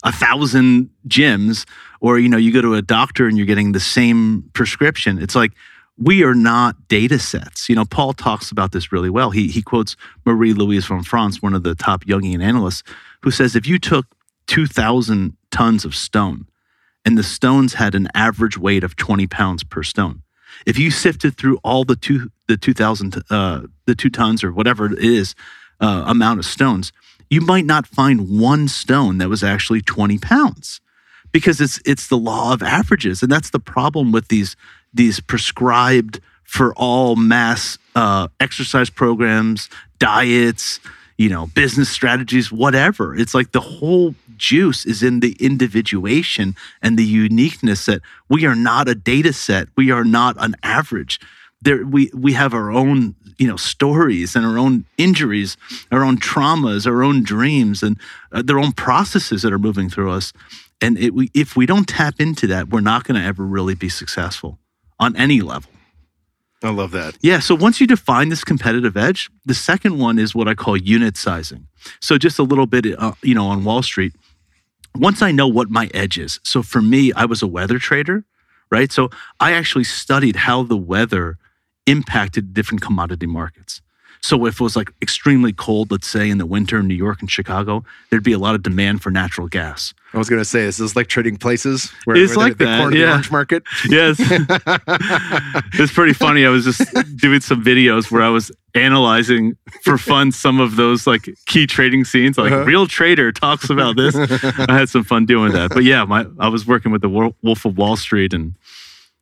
a thousand gyms, or you know, you go to a doctor and you're getting the same prescription. It's like we are not data sets. You know, Paul talks about this really well. He, he quotes Marie Louise von Franz, one of the top Jungian analysts, who says if you took 2,000 tons of stone and the stones had an average weight of 20 pounds per stone, if you sifted through all the two the 2,000 uh, the two tons or whatever it is uh, amount of stones, you might not find one stone that was actually 20 pounds because it's it's the law of averages and that's the problem with these these prescribed for all mass uh, exercise programs diets you know business strategies whatever. It's like the whole juice is in the individuation and the uniqueness that we are not a data set. We are not an average. There we we have our own you know stories and our own injuries our own traumas our own dreams and uh, their own processes that are moving through us. And it, we, if we don't tap into that we're not going to ever really be successful on any level I love that. yeah so once you define this competitive edge the second one is what i call unit sizing so just a little bit uh, you know on wall street once i know what my edge is so for me i was a weather trader right so i actually studied how the weather impacted different commodity markets. So if it was like extremely cold, let's say in the winter in New York and Chicago, there'd be a lot of demand for natural gas. I was going to say, is this like trading places? Where, It's where like they that, the yeah. orange market? Yes. it's pretty funny. I was just doing some videos where I was analyzing for fun some of those like key trading scenes. Like Uh-huh. real trader talks about this. I had some fun doing that. But yeah, my I was working with the Wolf of Wall Street and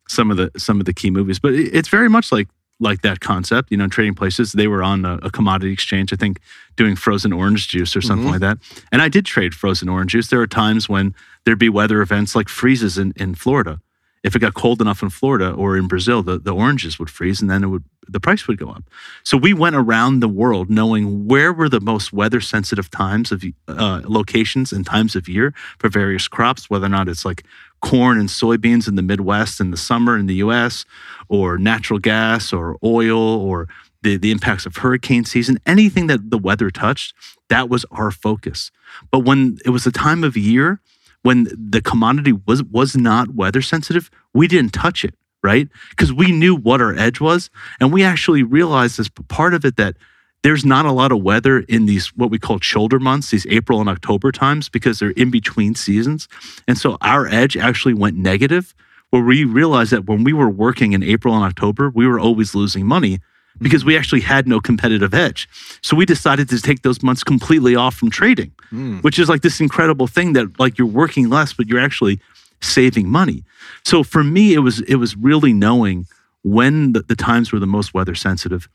some of the some of the key movies. But it- it's very much like like that concept. You know, trading places. They were on a, a commodity exchange. I think doing frozen orange juice or something Mhm. like that. And I did trade frozen orange juice. There are times when there'd be weather events like freezes in, in Florida. If it got cold enough in Florida or in Brazil, the, the oranges would freeze and then it would the price would go up. So we went around the world knowing where were the most weather sensitive times of uh, locations and times of year for various crops, whether or not it's like corn and soybeans in the Midwest in the summer in the US, or natural gas or oil or the, the impacts of hurricane season, anything that the weather touched, that was our focus. But when it was a time of year when the commodity was was not weather sensitive, we didn't touch it, right? Because we knew what our edge was. And we actually realized as part of it that there's not a lot of weather in these what we call shoulder months, these April and October times, because they're in between seasons. And so our edge actually went negative, where we realized that when we were working in April and October, we were always losing money because we actually had no competitive edge. So we decided to take those months completely off from trading, Mm. which is like this incredible thing that like you're working less, but you're actually saving money. So for me, it was it was really knowing when the, the times were the most weather sensitive.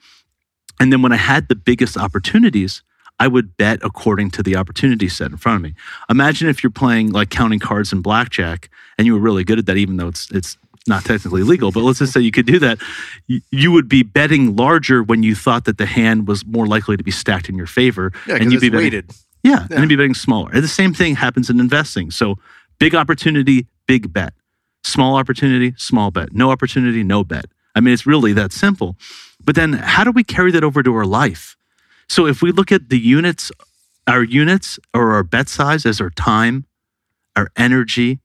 And then when I had the biggest opportunities, I would bet according to the opportunity set in front of me. Imagine if you're playing like counting cards in blackjack and you were really good at that, even though it's it's not technically legal, but let's just say you could do that. You, would be betting larger when you thought that the hand was more likely to be stacked in your favor. Yeah, and you'd be betting, weighted. yeah, Yeah. and you'd be betting smaller. And the same thing happens in investing. So big opportunity, big bet. Small opportunity, small bet. No opportunity, no bet. I mean, it's really that simple. But then how do we carry that over to our life? So if we look at the units, our units or our bet size as our time, our energy,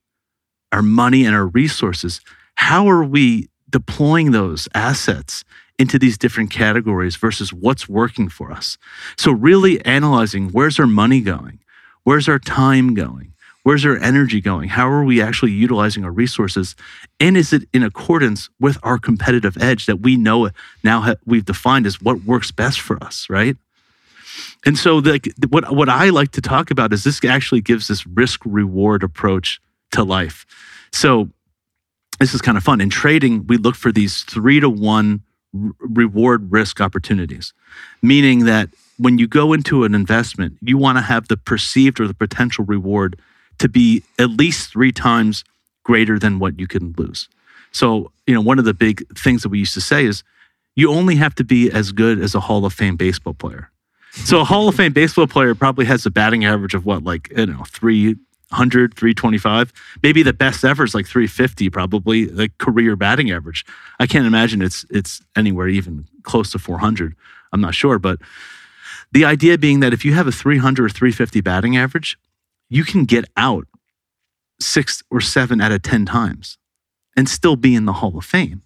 our money, and our resources, how are we deploying those assets into these different categories versus what's working for us? So really analyzing where's our money going? Where's our time going? Where's our energy going? How are we actually utilizing our resources? And is it in accordance with our competitive edge that we know now we've defined as what works best for us, right? And so, like, what what I like to talk about is this actually gives this risk reward approach to life. So, this is kind of fun. In trading, we look for these three to one reward risk opportunities, meaning that when you go into an investment, you want to have the perceived or the potential reward to be at least three times greater than what you can lose. So, you know, one of the big things that we used to say is you only have to be as good as a Hall of Fame baseball player. So, a Hall of Fame baseball player probably has a batting average of what, like, you know, 300, 325. Maybe the best ever is like 350, probably the career batting average. I can't imagine it's it's anywhere even close to 400. I'm not sure, but the idea being that if you have a 300 or 350 batting average, you can get out six or seven out of 10 times and still be in the Hall of Fame.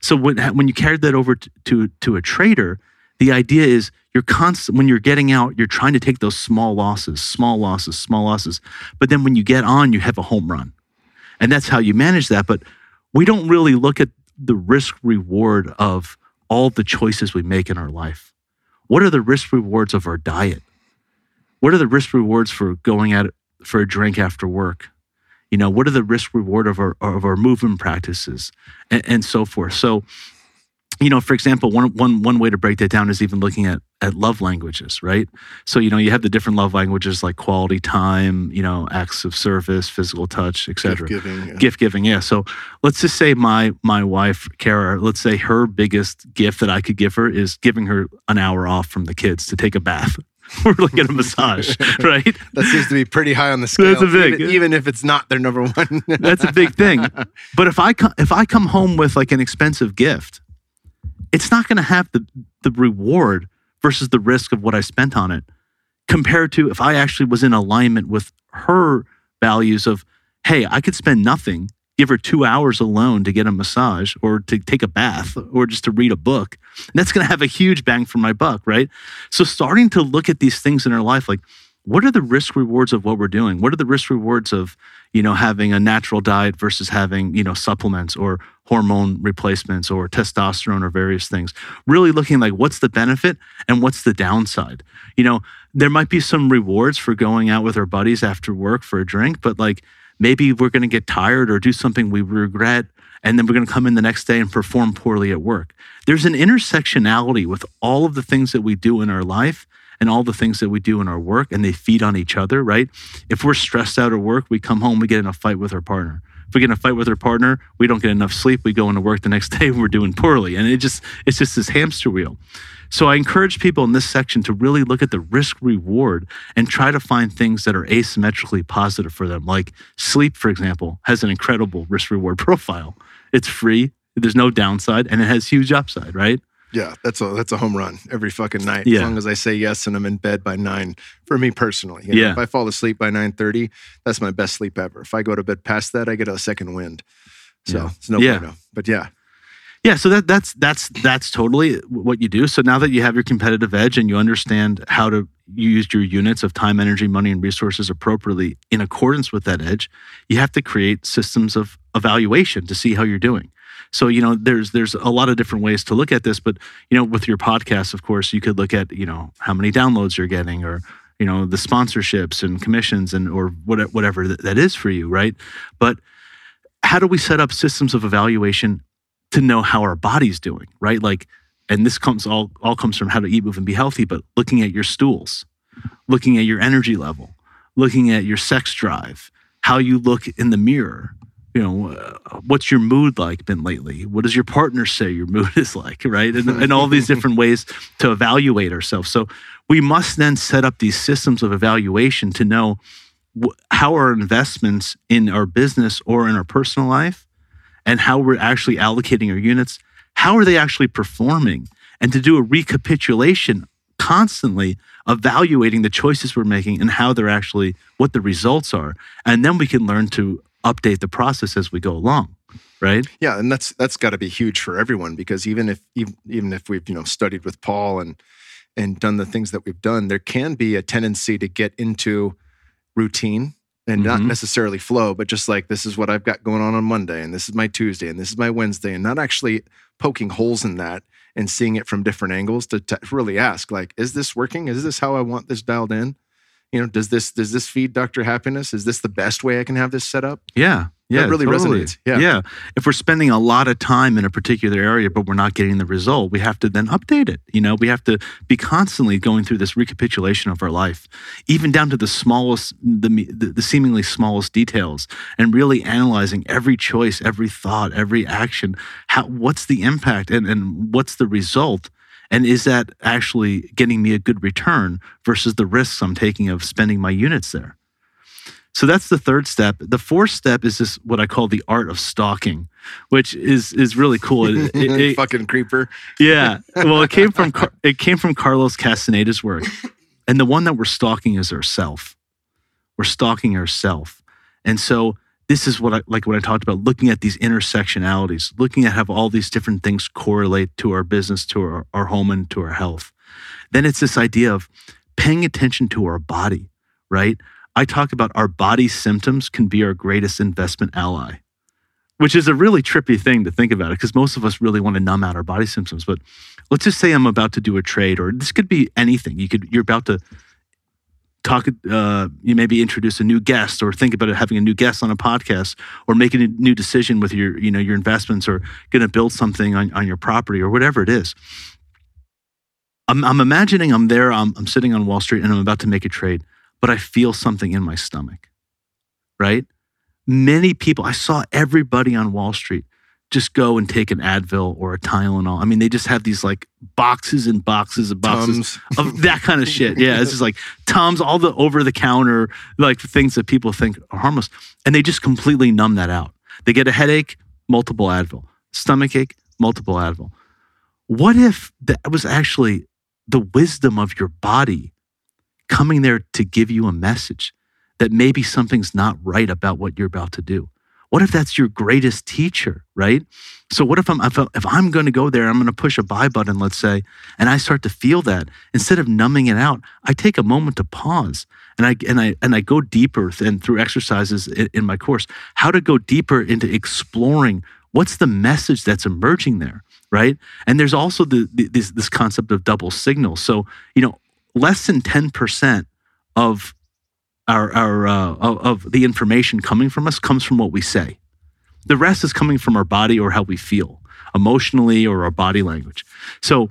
So when when you carried that over to to, to a trader, the idea is you're constant when you're getting out, you're trying to take those small losses, small losses, small losses. But then when you get on, you have a home run. And that's how you manage that. But we don't really look at the risk reward of all the choices we make in our life. What are the risk rewards of our diet? What are the risk rewards for going out for a drink after work? You know, what are the risk reward of our of our movement practices and, and so forth? So you know, for example, one, one, one way to break that down is even looking at, at love languages, right? So, you know, you have the different love languages like quality time, you know, acts of service, physical touch, etc. Gift giving. Yeah. Gift giving, yeah. So let's just say my my wife, Kara, let's say her biggest gift that I could give her is giving her an hour off from the kids to take a bath or like get a massage, right? That seems to be pretty high on the scale. That's a big- even, even if it's not their number one. That's a big thing. But if I come if I come home with like an expensive gift, it's not going to have the the reward versus the risk of what I spent on it compared to if I actually was in alignment with her values of hey, I could spend nothing, give her 2 hours alone to get a massage or to take a bath or just to read a book. And that's going to have a huge bang for my buck, right? So starting to look at these things in our life like what are the risk rewards of what we're doing? What are the risk rewards of, you know, having a natural diet versus having, you know, supplements or hormone replacements or testosterone or various things? Really looking like what's the benefit and what's the downside? You know, there might be some rewards for going out with our buddies after work for a drink, but like maybe we're going to get tired or do something we regret and then we're going to come in the next day and perform poorly at work. There's an intersectionality with all of the things that we do in our life and all the things that we do in our work, and they feed on each other, right? If we're stressed out at work, we come home, we get in a fight with our partner. If we get in a fight with our partner, we don't get enough sleep. We go into work the next day, and we're doing poorly, and it just it's just this hamster wheel. So I encourage people in this section to really look at the risk reward and try to find things that are asymmetrically positive for them. Like sleep, for example, has an incredible risk reward profile. It's free, there's no downside, and it has huge upside, right? Yeah, that's a that's a home run every fucking night. Yeah. As long as I say yes and I'm in bed by nine. For me personally, you know, Yeah. If I fall asleep by nine thirty, that's my best sleep ever. If I go to bed past that, I get a second wind. So Yeah. it's no Yeah. bueno. But yeah, Yeah, so that that's that's that's totally what you do. So now that you have your competitive edge and you understand how to use your units of time, energy, money, and resources appropriately in accordance with that edge, you have to create systems of evaluation to see how you're doing. So you know, there's there's a lot of different ways to look at this, but you know, with your podcast, of course, you could look at you know how many downloads you're getting, or you know the sponsorships and commissions, and or whatever that, that is for you, right? But how do we set up systems of evaluation to know how our body's doing, right? Like, and this comes all all comes from how to eat, move, and be healthy, but looking at your stools, looking at your energy level, looking at your sex drive, how you look in the mirror. You know, uh, what's your mood like been lately? What does your partner say your mood is like, right? And, and all these different ways to evaluate ourselves. So we must then set up these systems of evaluation to know how our investments in our business or in our personal life and how we're actually allocating our units, how are they actually performing? And to do a recapitulation constantly evaluating the choices we're making and how they're actually what the results are. And then we can learn to update the process as we go along. Right? yeah, and that's that's got to be huge for everyone because even if even, even if we've you know studied with Paul and and done the things that we've done, there can be a tendency to get into routine and not Mhm. necessarily flow, but just like this is what I've got going on on Monday, and this is my Tuesday, and this is my Wednesday, and not actually poking holes in that and seeing it from different angles to, to really ask, like, is this working? Is this how I want this dialed in? You know, does this does this feed Dr. Happiness? Is this the best way I can have this set up? Yeah. Yeah. It really totally. resonates. Yeah. Yeah. If we're spending a lot of time in a particular area, but we're not getting the result, we have to then update it. You know, we have to be constantly going through this recapitulation of our life, even down to the smallest, the, the, the seemingly smallest details, and really analyzing every choice, every thought, every action. How, what's the impact and, and what's the result? And is that actually getting me a good return versus the risks I'm taking of spending my units there? So that's the third step. The fourth step is this what I call the art of stalking, which is is really cool. It- it- it- Fucking creeper. yeah. Well, it came from it came from Carlos Castaneda's work, and the one that we're stalking is ourself. We're stalking ourself, and so this is what I like when I talked about looking at these intersectionalities, looking at how all these different things correlate to our business, to our, our home, and to our health. Then it's this idea of paying attention to our body, right? I talk about our body symptoms can be our greatest investment ally, which is a really trippy thing to think about it because most of us really want to numb out our body symptoms. But let's just say I'm about to do a trade, or this could be anything. You could you're about to talk uh, you maybe introduce a new guest or think about having a new guest on a podcast or making a new decision with your you know your investments or going to build something on, on your property or whatever it is. I'm, I'm imagining I'm there I'm, I'm sitting on wall street and i'm about to make a trade but i feel something in my stomach right? Many people i saw everybody on wall street just go and take an Advil or a Tylenol. I mean, they just have these like boxes and boxes and boxes Tums. of that kind of shit. Yeah, it's just like Tums, all the over the counter like things that people think are harmless, and they just completely numb that out. They get a headache, multiple Advil, stomach ache, multiple Advil. What if that was actually the wisdom of your body coming there to give you a message that maybe something's not right about what you're about to do? What if that's your greatest teacher, right? So what if I'm if I'm going to go there, I'm going to push a buy button, let's say, and I start to feel that instead of numbing it out, I take a moment to pause and I and I and I go deeper and through exercises in, in my course, how to go deeper into exploring what's the message that's emerging there, right? And there's also the, the this this concept of double signal. So you know, less than ten percent of our, our uh, of, of the information coming from us comes from what we say. The rest is coming from our body or how we feel emotionally or our body language. So,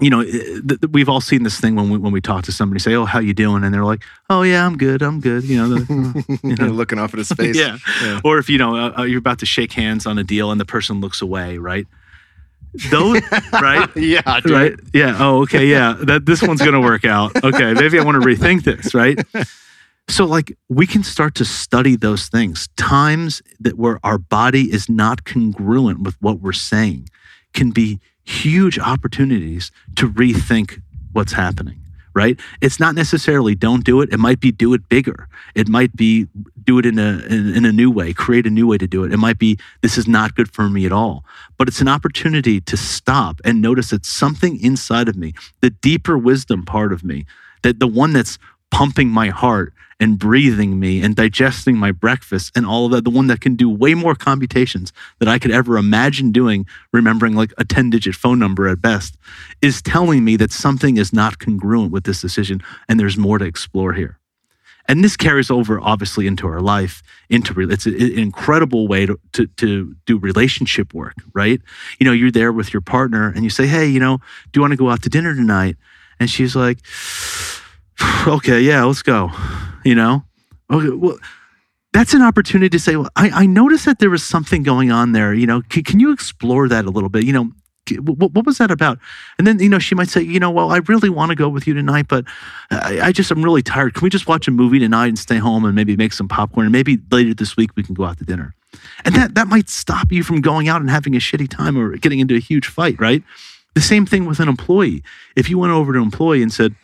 you know, th- th- we've all seen this thing when we when we talk to somebody, say, "Oh, how you doing?" and they're like, "Oh yeah, I'm good, I'm good." You know, the, you know. looking off at his face. yeah. yeah. Or if you know uh, uh, you're about to shake hands on a deal and the person looks away, right? Those, right? yeah, dude. right. Yeah. Oh, okay. Yeah. That this one's gonna work out. Okay, maybe I want to rethink this, right? So, like, we can start to study those things. Times that where our body is not congruent with what we're saying can be huge opportunities to rethink what's happening, right? It's not necessarily don't do it. It might be do it bigger. It might be do it in a, in, in a new way, create a new way to do it. It might be this is not good for me at all. But it's an opportunity to stop and notice that something inside of me, the deeper wisdom part of me, that the one that's pumping my heart and breathing me and digesting my breakfast and all of that, the one that can do way more computations that I could ever imagine doing, remembering like a 10 digit phone number at best, is telling me that something is not congruent with this decision and there's more to explore here. And this carries over obviously into our life, into it's an incredible way to, to, to do relationship work, right? You know, you're there with your partner and you say, Hey, you know, do you want to go out to dinner tonight? And she's like, okay, yeah, let's go. You know, okay, well, that's an opportunity to say, well, I, I noticed that there was something going on there. You know, can, can you explore that a little bit? You know, what, what, was that about? And then, you know, she might say, you know, well, I really want to go with you tonight, but I, I, just, I'm really tired. Can we just watch a movie tonight and stay home and maybe make some popcorn? And maybe later this week we can go out to dinner. And that, that might stop you from going out and having a shitty time or getting into a huge fight, right? The same thing with an employee. If you went over to an employee and said,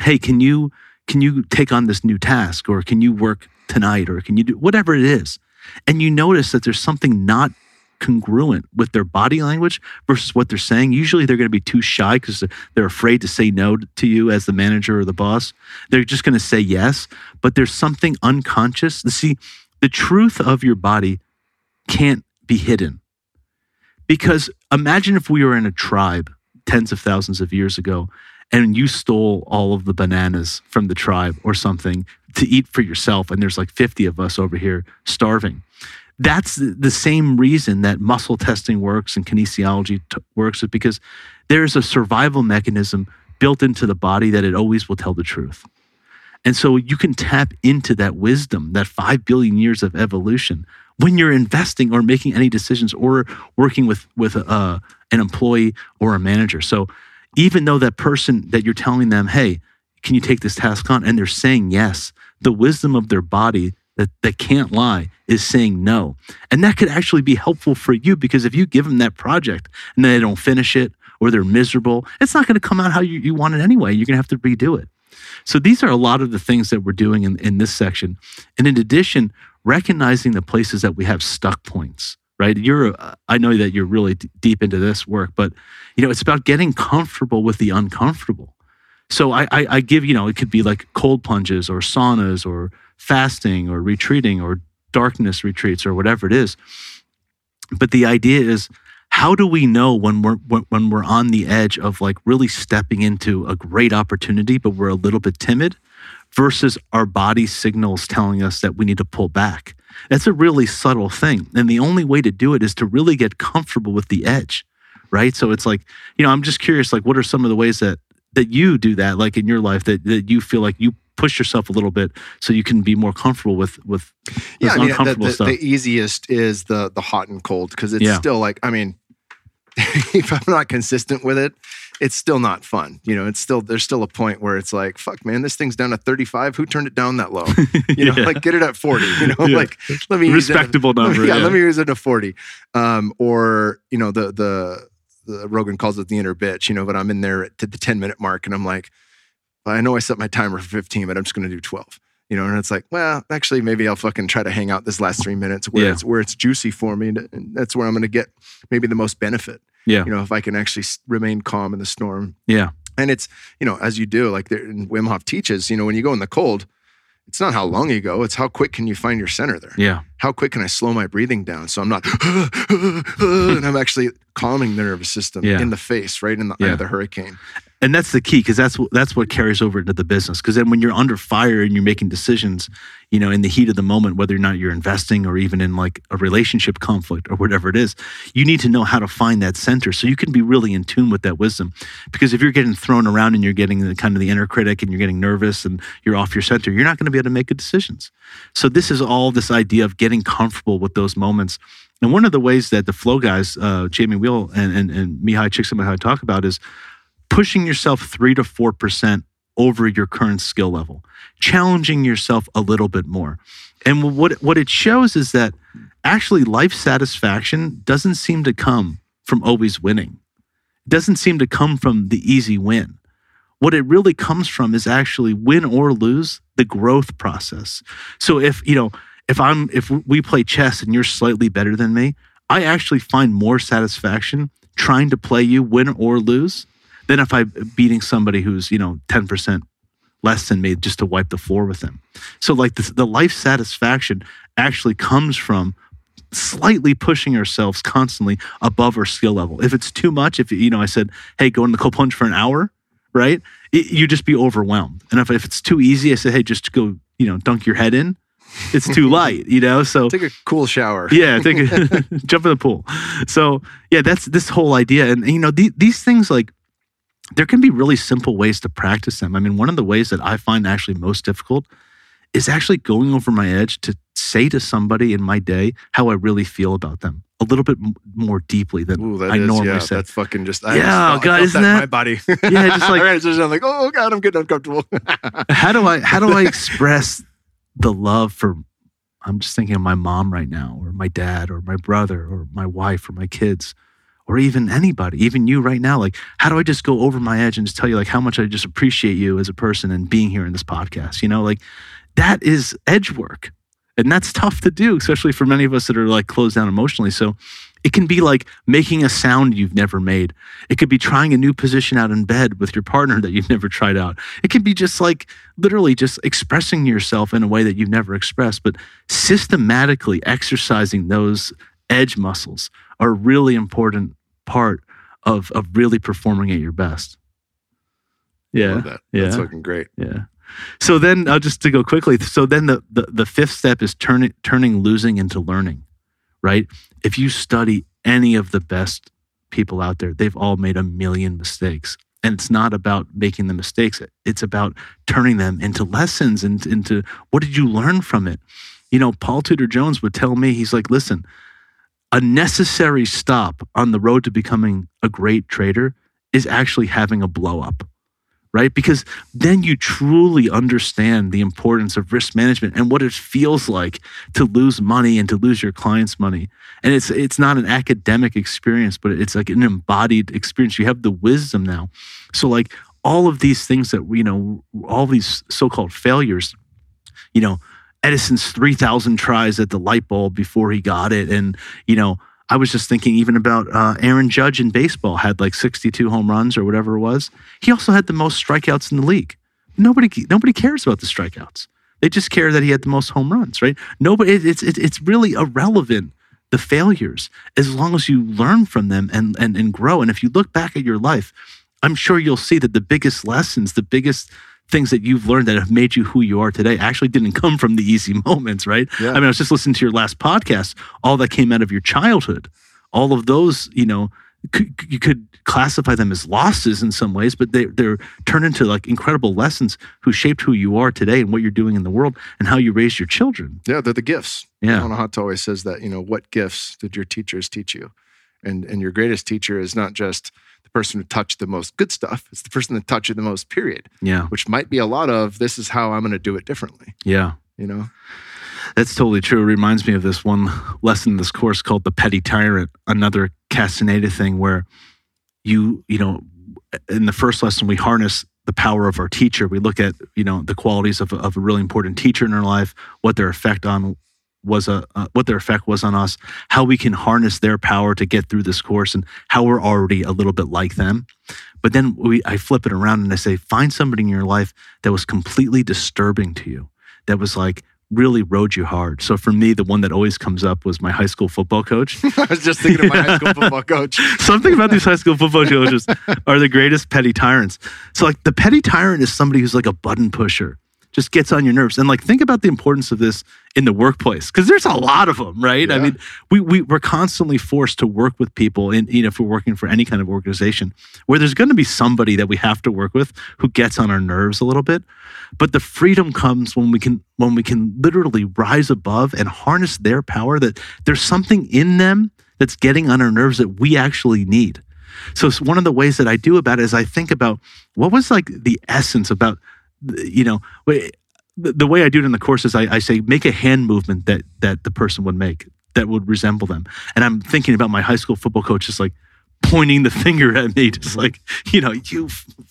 hey, can you can you take on this new task or can you work tonight or can you do whatever it is? And you notice that there's something not congruent with their body language versus what they're saying. Usually they're going to be too shy because they're afraid to say no to you as the manager or the boss. They're just going to say yes, but there's something unconscious. See, the truth of your body can't be hidden. Because imagine if we were in a tribe tens of thousands of years ago and you stole all of the bananas from the tribe or something to eat for yourself and there's like 50 of us over here starving. That's the same reason that muscle testing works and kinesiology t- works is because there's a survival mechanism built into the body that it always will tell the truth. And so you can tap into that wisdom that 5 billion years of evolution when you're investing or making any decisions or working with with uh, an employee or a manager. So even though that person that you're telling them, hey, can you take this task on? And they're saying yes, the wisdom of their body that, that can't lie is saying no. And that could actually be helpful for you because if you give them that project and they don't finish it or they're miserable, it's not going to come out how you, you want it anyway. You're going to have to redo it. So these are a lot of the things that we're doing in, in this section. And in addition, recognizing the places that we have stuck points right? You're uh, i know that you're really d- deep into this work but you know it's about getting comfortable with the uncomfortable. So I, I i give you know it could be like cold plunges or saunas or fasting or retreating or darkness retreats or whatever it is. But the idea is how do we know when we're when we're on the edge of like really stepping into a great opportunity but we're a little bit timid versus our body signals telling us that we need to pull back that's a really subtle thing and the only way to do it is to really get comfortable with the edge right so it's like you know i'm just curious like what are some of the ways that that you do that like in your life that, that you feel like you push yourself a little bit so you can be more comfortable with with yeah, I mean, the, uncomfortable the, stuff. the easiest is the the hot and cold because it's Yeah. still like I mean, if I'm not consistent with it, it's still not fun. You know, it's still there's still a point where it's like, fuck, man, this thing's down to 35. Who turned it down that low? You know, Yeah. like get it at 40. You know, Yeah. like let me use it at- respectable let me- number. yeah, yeah. let me use it to 40. Um, or you know, the the the Rogan calls it the inner bitch. You know, but I'm in there at the 10 minute mark, and I'm like, I know I set my timer for 15, but I'm just going to do 12. You know, and it's like, well, actually, maybe I'll fucking try to hang out this last three minutes where Yeah. it's where it's juicy for me, and that's where I'm going to get maybe the most benefit. Yeah. You know, if I can actually remain calm in the storm. Yeah. And it's you know, as you do, like there, and Wim Hof teaches, you know, when you go in the cold, it's not how long you go; it's how quick can you find your center there yeah how quick can I slow my breathing down so I'm not, and I'm actually calming the nervous system Yeah. in the face, right in the eye of the hurricane. And that's the key because that's what that's what carries over into the business. Because then when you're under fire and you're making decisions you know in the heat of the moment whether or not you're investing or even in like a relationship conflict or whatever it is you need to know how to find that center so you can be really in tune with that wisdom. Because if you're getting thrown around and you're getting the kind of the inner critic and you're getting nervous and you're off your center you're not going to be able to make good decisions. So this is all this idea of getting comfortable with those moments. And one of the ways that the flow guys uh, jamie wheal and, and, and mihai csikszentmihalyi talk about is pushing yourself three to four percent over your current skill level, challenging yourself a little bit more. And what what it shows is that actually life satisfaction doesn't seem to come from always winning. It doesn't seem to come from the easy win. What it really comes from is actually win or lose the growth process. So if, you know, if I'm if we play chess and you're slightly better than me, I actually find more satisfaction trying to play you win or lose than if I'm beating somebody who's, you know, 10% less than me just to wipe the floor with them. So like the, the life satisfaction actually comes from slightly pushing ourselves constantly above our skill level. If it's too much, if you know, I said, hey, go in the cold plunge for an hour, right? It, you just be overwhelmed. And if, if it's too easy, I say, hey, just go, you know, dunk your head in. It's too light, you know? So Take a cool shower. yeah, take a, jump in the pool. So yeah, that's this whole idea, and, you know the, these things like there can be really simple ways to practice them. I mean, one of the ways that I find actually most difficult is actually going over my edge to say to somebody in my day how I really feel about them a little bit more deeply than Ooh, I is- normally yeah, say. That's fucking just. I Yeah, just God, isn't that that- my body? Yeah, just like- Right, just I'm like, oh god, I'm getting uncomfortable. how do I how do I express the love for I'm just thinking of my mom right now or my dad or my brother or my wife or my kids or even anybody even you right now like how do I just go over my edge and just tell you like how much I just appreciate you as a person and being here in this podcast you know like that is edge work and that's tough to do especially for many of us that are like closed down emotionally so it can be like making a sound you've never made. It could be trying a new position out in bed with your partner that you've never tried out. It can be just like literally just expressing yourself in a way that you've never expressed, but systematically exercising those edge muscles are a really important part of, of really performing at your best. Yeah. That. That's Yeah. fucking great. Yeah. So then, uh, just to go quickly, so then the, the, the fifth step is turning turning losing into learning, right? If you study any of the best people out there, they've all made a million mistakes. And it's not about making the mistakes. It's about turning them into lessons and into what did you learn from it? You know, Paul Tudor Jones would tell me, he's like, listen, a necessary stop on the road to becoming a great trader is actually having a blow up right? Because then you truly understand the importance of risk management and what it feels like to lose money and to lose your clients' money. And it's it's not an academic experience, but it's like an embodied experience. You have the wisdom now. So like all of these things that we you know, all these so-called failures, you know, Edison's 3,000 tries at the light bulb before he got it. And, you know, I was just thinking even about uh, Aaron Judge in baseball had like 62 home runs or whatever it was. He also had the most strikeouts in the league. Nobody, nobody cares about the strikeouts. They just care that he had the most home runs, right? Nobody, it's, it's, it's really irrelevant the failures as long as you learn from them and, and, and grow. And if you look back at your life, I'm sure you'll see that the biggest lessons, the biggest things that you've learned that have made you who you are today actually didn't come from the easy moments, right? Yeah. I mean, I was just listening to your last podcast, all that came out of your childhood. All of those, you know, could, you could classify them as losses in some ways, but they, they're turned into like incredible lessons who shaped who you are today and what you're doing in the world and how you raise your children. Yeah, they're the gifts. Yeah. Anahato always says that, you know, what gifts did your teachers teach you? And and your greatest teacher is not just the person who you the most good stuff, it's the person that taught you the most, period. Yeah. Which might be a lot of this is how I'm gonna do it differently. Yeah. You know? That's totally true. It reminds me of this one lesson in this course called the petty tyrant, another Castaneda thing where you, you know, in the first lesson, we harness the power of our teacher. We look at, you know, the qualities of, of a really important teacher in our life, what their effect on was a uh, what their effect was on us, how we can harness their power to get through this course, and how we're already a little bit like them. But then we, I flip it around and I say, find somebody in your life that was completely disturbing to you, that was like really rode you hard. So for me, the one that always comes up was my high school football coach. I was just thinking of my high school football coach. Something about these high school football coaches are the greatest petty tyrants. So like the petty tyrant is somebody who's like a button pusher, just gets on your nerves. And like think about the importance of this in the workplace because there's a lot of them, right? I mean, we, we we're constantly forced to work with people in you know if we're working for any kind of organization where there's going to be somebody that we have to work with who gets on our nerves a little bit. But the freedom comes when we can when we can literally rise above and harness their power that there's something in them that's getting on our nerves that we actually need. So it's one of the ways that I do about it is I think about what was like the essence about, you know, the, way I do it in the course is I, I say make a hand movement that that the person would make that would resemble them. And I'm thinking about my high school football coach just like pointing the finger at me, just like, you know, you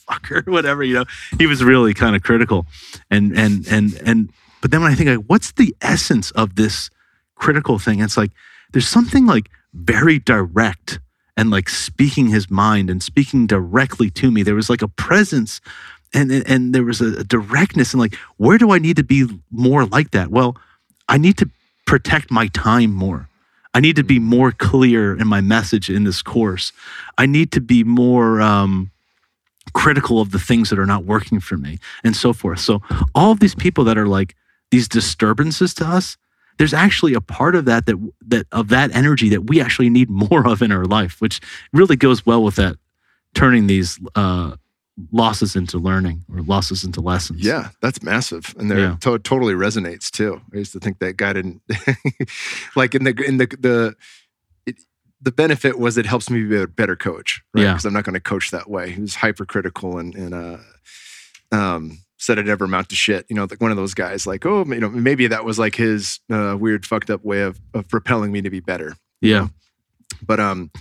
fucker, whatever, you know. He was really kind of critical. And and and and but then when I think like, what's the essence of this critical thing? It's like there's something like very direct and like speaking his mind and speaking directly to me. There was like a presence and and, there was a, a directness and like where do I need to be more like that? Well, I need to protect my time more. I need to be more clear in my message in this course. I need to be more um, critical of the things that are not working for me and so forth. So all of these people that are like these disturbances to us, there's actually a part of that that that of that energy that we actually need more of in our life, which really goes well with that turning these uh, losses into learning or losses into lessons. Yeah, that's massive, and there Yeah. to- totally resonates too. I used to think that guy didn't like in the in the the. It, the benefit was it helps me be a better coach, right? Yeah. Because I'm not going to coach that way. He was hypercritical and and uh, um, said I'd never amount to shit. You know, like one of those guys. Like, oh, you know, maybe that was like his uh, weird, fucked up way of of propelling me to be better. Yeah. But um,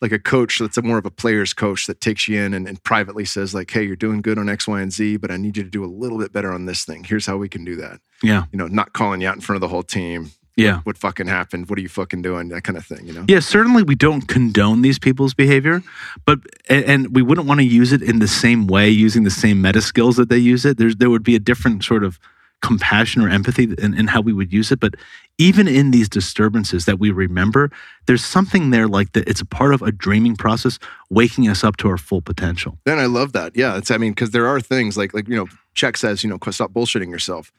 like a coach that's a more of a player's coach that takes you in and, and privately says like, hey, you're doing good on X, Y, and Z, but I need you to do a little bit better on this thing. Here's how we can do that. Yeah. You know, not calling you out in front of the whole team. Yeah. What fucking happened? What are you fucking doing? That kind of thing. You know. Yeah, certainly we don't condone these people's behavior, but and, and we wouldn't want to use it in the same way, using the same meta skills that they use it. There's there would be a different sort of compassion or empathy in, in how we would use it. But even in these disturbances that we remember, there's something there like that. It's a part of a dreaming process, waking us up to our full potential. And I love that. Yeah, it's. I mean, because there are things like like you know, Chuck says, you know, stop bullshitting yourself.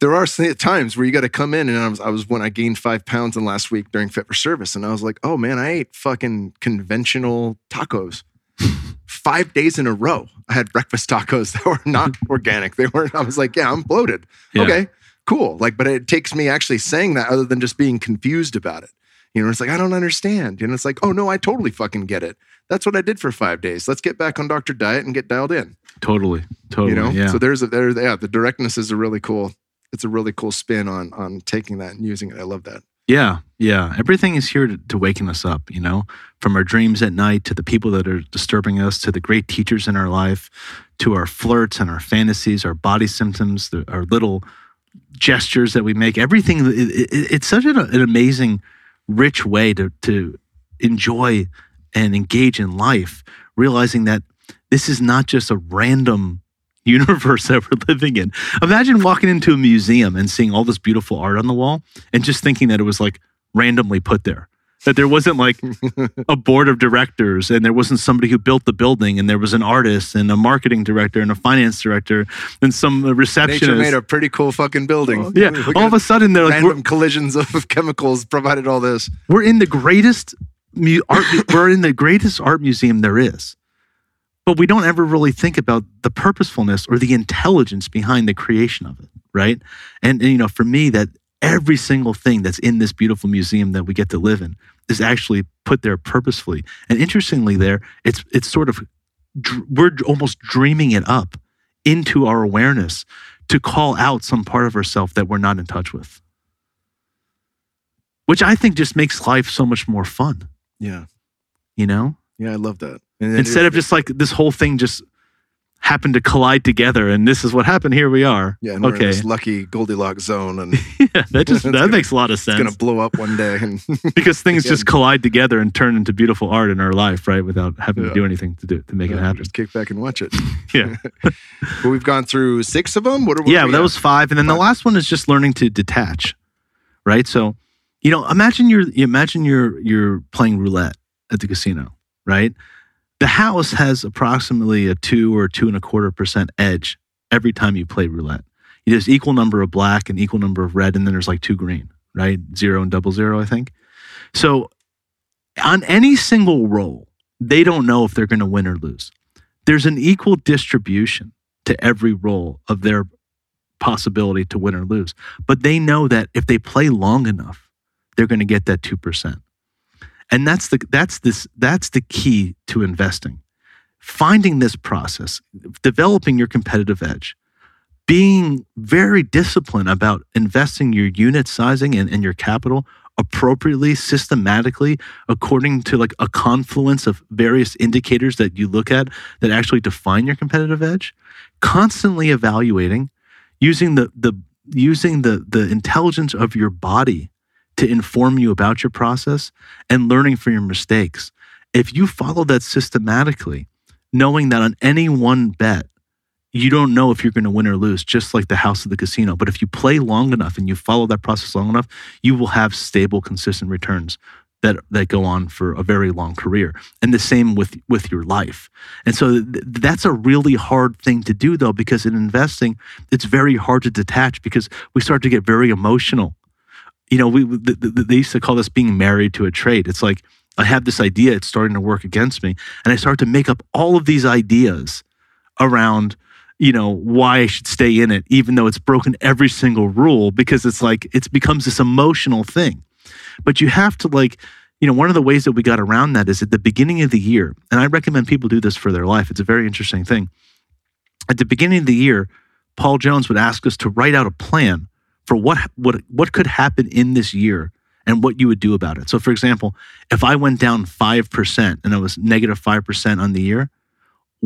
There are times where you got to come in, and I was, I was when I gained five pounds in last week during Fit for Service, and I was like, oh man, I ate fucking conventional tacos five days in a row. I had breakfast tacos that were not organic. They weren't. I was like, yeah, I'm bloated. Yeah. Okay, cool. Like, but it takes me actually saying that, other than just being confused about it. You know, it's like I don't understand. And it's like, oh no, I totally fucking get it. That's what I did for five days. Let's get back on Doctor Diet and get dialed in. Totally, totally. You know, yeah. so there's a there. Yeah, the directness is a really cool. It's a really cool spin on on taking that and using it. I love that. Yeah, yeah. Everything is here to, to waken us up, you know, from our dreams at night to the people that are disturbing us to the great teachers in our life to our flirts and our fantasies, our body symptoms, the, our little gestures that we make, everything. It, it, it's such an, an amazing, rich way to to enjoy and engage in life, realizing that this is not just a random universe that we're living in. Imagine walking into a museum and seeing all this beautiful art on the wall and just thinking that it was like randomly put there. That there wasn't like a board of directors and there wasn't somebody who built the building and there was an artist and a marketing director and a finance director and some receptionist. Nature made a pretty cool fucking building. Oh, yeah. All of a sudden they're like, random collisions of chemicals provided all this. we're in the greatest mu- art, we're in the greatest art museum there is. But we don't ever really think about the purposefulness or the intelligence behind the creation of it, right? And, and, you know, for me, that every single thing that's in this beautiful museum that we get to live in is actually put there purposefully. And interestingly, there it's it's sort of we're almost dreaming it up into our awareness to call out some part of ourselves that we're not in touch with, which I think just makes life so much more fun. Yeah. You know, Yeah, I love that. And instead of just like this whole thing just happened to collide together and this is what happened here we are yeah, and we're in okay this lucky Goldilocks zone, and yeah that just that gonna- makes a lot of sense It's gonna blow up one day. And because things Yeah. just collide together and turn into beautiful art in our life right without having Yeah. to do anything to do to make it happen just kick back and watch it. yeah But we've gone through six of them. What are what yeah that at? was five and then the last one is just learning to detach right so you know imagine you're you imagine you're you're playing roulette at the casino right the house has approximately a two or two and a quarter percent edge every time you play roulette there's equal number of black and equal number of red and then there's like two green right zero and double zero i think so on any single roll they don't know if they're going to win or lose there's an equal distribution to every roll of their possibility to win or lose. But they know that if they play long enough, they're going to get that 2%. And that's the that's this that's the key to investing. Finding this process, developing your competitive edge, being very disciplined about investing your unit sizing and, and your capital appropriately, systematically, according to like a confluence of various indicators that you look at that actually define your competitive edge, constantly evaluating using the the using the the intelligence of your body to inform you about your process and learning from your mistakes. If you follow that systematically, knowing that on any one bet, you don't know if you're going to win or lose, just like the house of the casino. But if you play long enough and you follow that process long enough, you will have stable, consistent returns that that go on for a very long career. And the same with with your life. And so th- that's a really hard thing to do though because in investing it's very hard to detach because we start to get very emotional. You know, we th- th- they used to call this being married to a trade. It's like I have this idea, it's starting to work against me, and I start to make up all of these ideas around you know why I should stay in it even though it's broken every single rule because it's like it becomes this emotional thing. But you have to like you know, one of the ways that we got around that is at the beginning of the year, and I recommend people do this for their life. It's a very interesting thing. At the beginning of the year, Paul Jones would ask us to write out a plan for what what what could happen in this year and what you would do about it. So, for example, if I went down five percent and I was negative negative five percent on the year,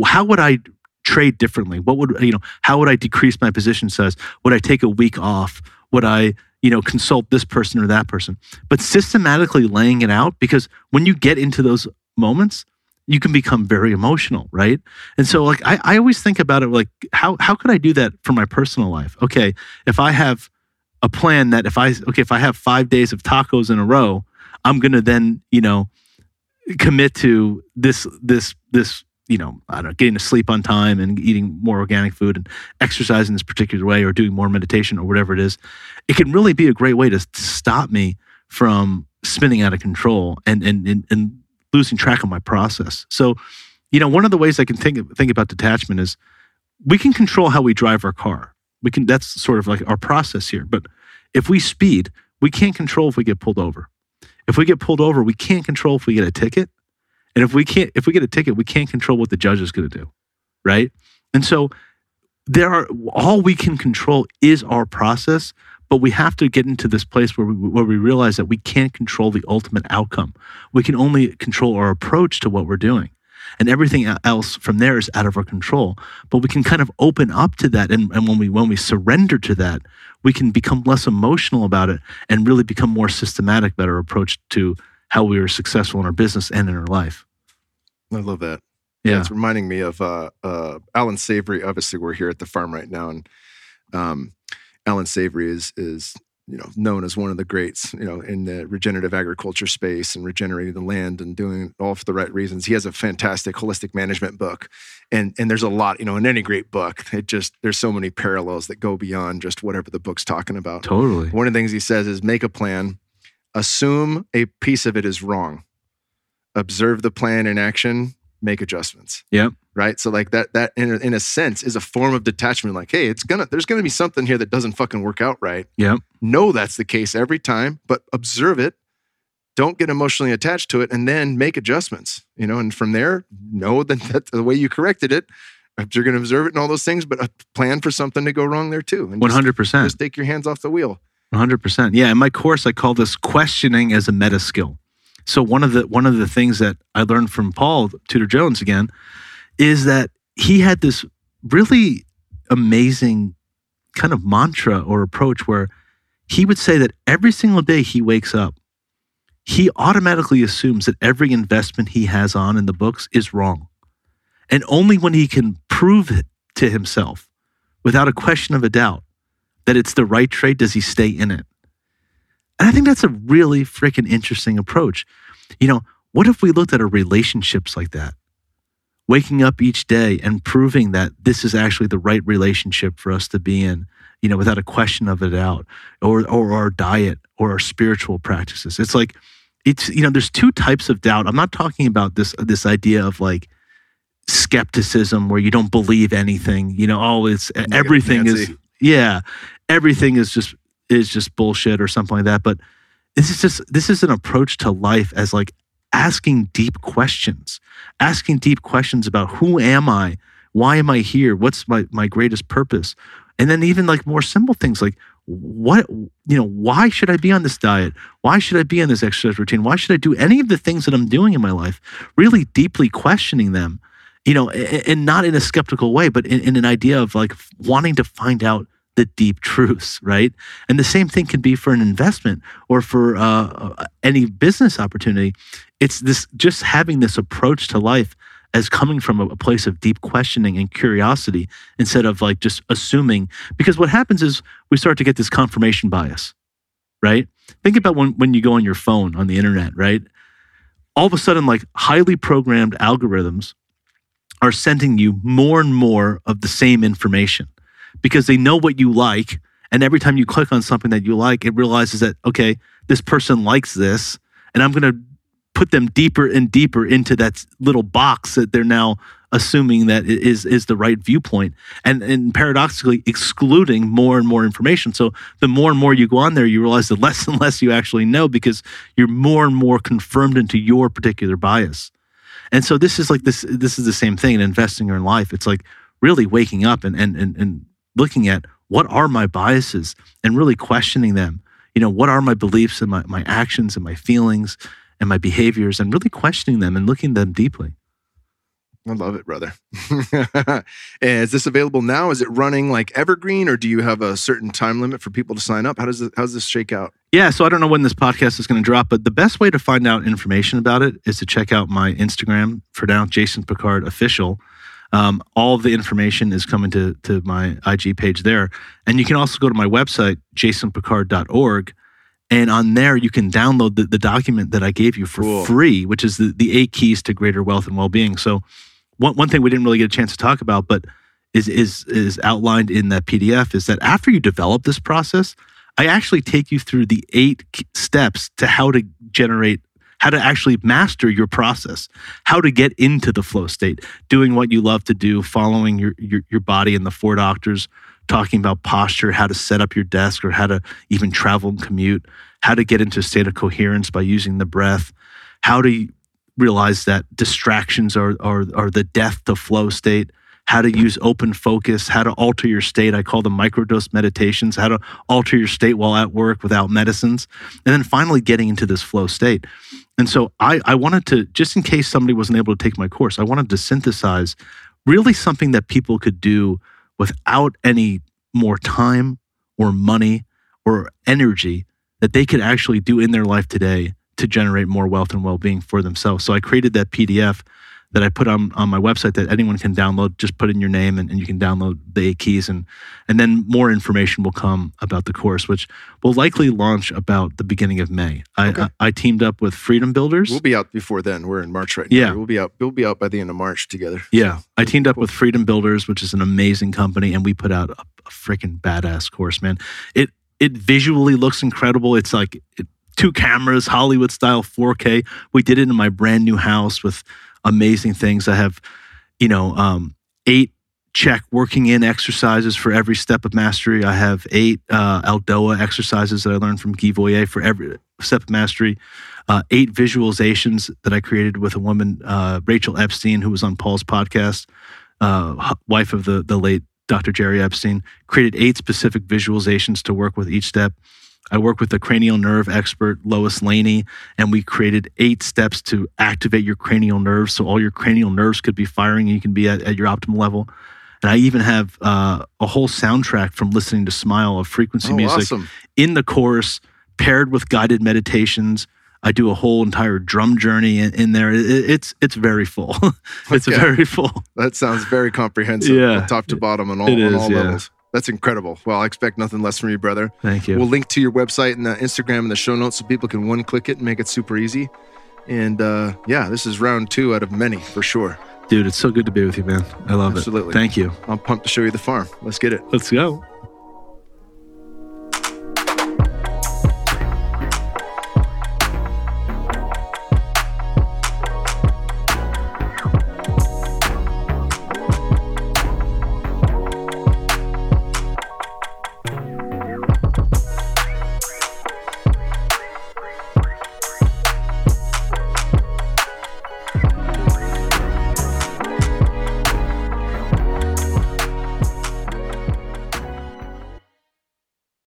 how would I trade differently? What would you know? How would I decrease my position size? Would I take a week off? Would I you know consult this person or that person? But systematically laying it out because when you get into those moments, you can become very emotional, right? And so like I, I always think about it like how how could I do that for my personal life? Okay, if I have a plan that if I okay if I have five days of tacos in a row, I'm gonna then you know commit to this this this you know I don't know getting to sleep on time and eating more organic food and exercising this particular way or doing more meditation or whatever it is. It can really be a great way to, to stop me from spinning out of control and and and, and losing track of my process. So, you know, one of the ways I can think think about detachment is we can control how we drive our car. We can that's sort of like our process here. But if we speed, we can't control if we get pulled over. If we get pulled over, we can't control if we get a ticket. And if we can't if we get a ticket, we can't control what the judge is going to do. Right? And so there are all we can control is our process, but we have to get into this place where we, where we realize that we can't control the ultimate outcome. We can only control our approach to what we're doing. And everything else from there is out of our control. But we can kind of open up to that, and, and when we when we surrender to that, we can become less emotional about it and really become more systematic about our approach to how we are successful in our business and in our life. I love that. Yeah, it's reminding me of uh, uh, Allan Savory. Obviously, we're here at the farm right now, and um, Allan Savory is is you know known as one of the greats you know in the regenerative agriculture space and regenerating the land and doing it all for the right reasons. He has a fantastic holistic management book. And and there's a lot you know in any great book it just there's so many parallels that go beyond just whatever the book's talking about. Totally. One of the things he says is make a plan assume a piece of it is wrong observe the plan in action make adjustments. Yep right? So like that that in a, in a sense is a form of detachment like hey it's gonna there's gonna be something here that doesn't fucking work out right. Yeah. know that's the case every time but observe it. Don't get emotionally attached to it and then make adjustments you know and from there know that that's the way you corrected it you're going to observe it and all those things but uh, plan for something to go wrong there too 100% just, just take your hands off the wheel. 100% yeah in my course i call this questioning as a meta skill. So one of the one of the things that i learned from paul tudor jones again is that he had this really amazing kind of mantra or approach where he would say that every single day he wakes up, he automatically assumes that every investment he has on in the books is wrong. And only when he can prove it to himself without a question of a doubt that it's the right trade does he stay in it. And I think that's a really freaking interesting approach. You know, what if we looked at our relationships like that? Waking up each day and proving that this is actually the right relationship for us to be in, you know, without a question of a doubt, or or our diet or our spiritual practices. It's like it's you know, there's two types of doubt. I'm not talking about this this idea of like skepticism where you don't believe anything. You know, oh, it's everything Nancy. is yeah, everything is just is just bullshit or something like that. But this is just this is an approach to life as like asking deep questions, asking deep questions about who am I? Why am I here? What's my, my greatest purpose? And then even like more simple things like what you know why should i be on this diet why should i be on this exercise routine why should i do any of the things that i'm doing in my life really deeply questioning them you know and not in a skeptical way but in, in an idea of like wanting to find out the deep truths, right? And the same thing can be for an investment or for uh, any business opportunity. It's this just having this approach to life as coming from a, place of deep questioning and curiosity instead of like just assuming. Because what happens is we start to get this confirmation bias, right? Think about when, when you go on your phone on the internet, right? All of a sudden, like highly programmed algorithms are sending you more and more of the same information because they know what you like. And every time you click on something that you like, it realizes that, okay, this person likes this. And I'm going to put them deeper and deeper into that little box that they're now assuming that is is the right viewpoint and and paradoxically excluding more and more information so the more and more you go on there you realize the less and less you actually know because you're more and more confirmed into your particular bias and so this is like this this is the same thing in investing in life it's like really waking up and and and, and looking at what are my biases and really questioning them. You know, what are my beliefs and my, my actions and my feelings and my behaviors and really questioning them and looking at them deeply. I love it, brother. is this available now? Is it running like evergreen, or do you have a certain time limit for people to sign up? How does it, how does this shake out? Yeah, so I don't know when this podcast is going to drop, but the best way to find out information about it is to check out my Instagram for now, Jason Pickard Official. Um, all the information is coming to, to my IG page there. And you can also go to my website, jasonpickard.org. And on there, you can download the, the document that I gave you for cool. free, which is the, the eight keys to greater wealth and well being. So, one, one thing we didn't really get a chance to talk about, but is, is, is outlined in that PDF is that after you develop this process, I actually take you through the eight steps to how to generate how to actually master your process, how to get into the flow state, doing what you love to do, following your, your, your body and the four doctors, talking about posture, how to set up your desk or how to even travel and commute, how to get into a state of coherence by using the breath, how to realize that distractions are, are, are the death to flow state, how to use open focus, how to alter your state. I call them microdose meditations, how to alter your state while at work without medicines. And then finally getting into this flow state. And so I, I wanted to, just in case somebody wasn't able to take my course, I wanted to synthesize really something that people could do without any more time or money or energy that they could actually do in their life today to generate more wealth and well-being for themselves. So I created that PDF that I put on, on my website that anyone can download. Just put in your name and, and you can download the eight keys and and then more information will come about the course, which will likely launch about the beginning of May. I, Okay. I, I teamed up with Freedom Builders. We'll be out before then. We're in March right now. Yeah. We'll be out. We'll be out by the end of March together. Yeah, I teamed up with Freedom Builders, which is an amazing company, and we put out a, a freaking badass course, man. It it visually looks incredible. It's like it, two cameras, Hollywood style, 4K. We did it in my brand new house with amazing things. I have, you know, um, eight Chek working in exercises for every step of mastery. I have eight uh, ELDOA exercises that I learned from Guy Voyer for every step of mastery. Uh, eight visualizations that I created with a woman, uh, Rachel Epstein, who was on Paul's podcast, uh, wife of the the late Dr. Jerry Epstein. Created eight specific visualizations to work with each step. I work with the cranial nerve expert Lois Laynee, and we created eight steps to activate your cranial nerves, so all your cranial nerves could be firing, and you can be at, at your optimal level. And I even have uh, a whole soundtrack from listening to Smile of frequency Oh, music awesome. in the course, paired with guided meditations. I do a whole entire drum journey in, in there. It- it's it's very full. it's Okay. very full. That sounds very comprehensive. Yeah. Top to bottom on all, on all yeah. levels. That's incredible. Well, I expect nothing less from you, brother. Thank you. We'll link to your website and uh, Instagram in the show notes so people can one click it and make it super easy. And uh, yeah, this is round two out of many for sure. Dude, it's so good to be with you, man. I love Absolutely. it. Absolutely. Thank you. I'm pumped to show you the farm. Let's get it. Let's go.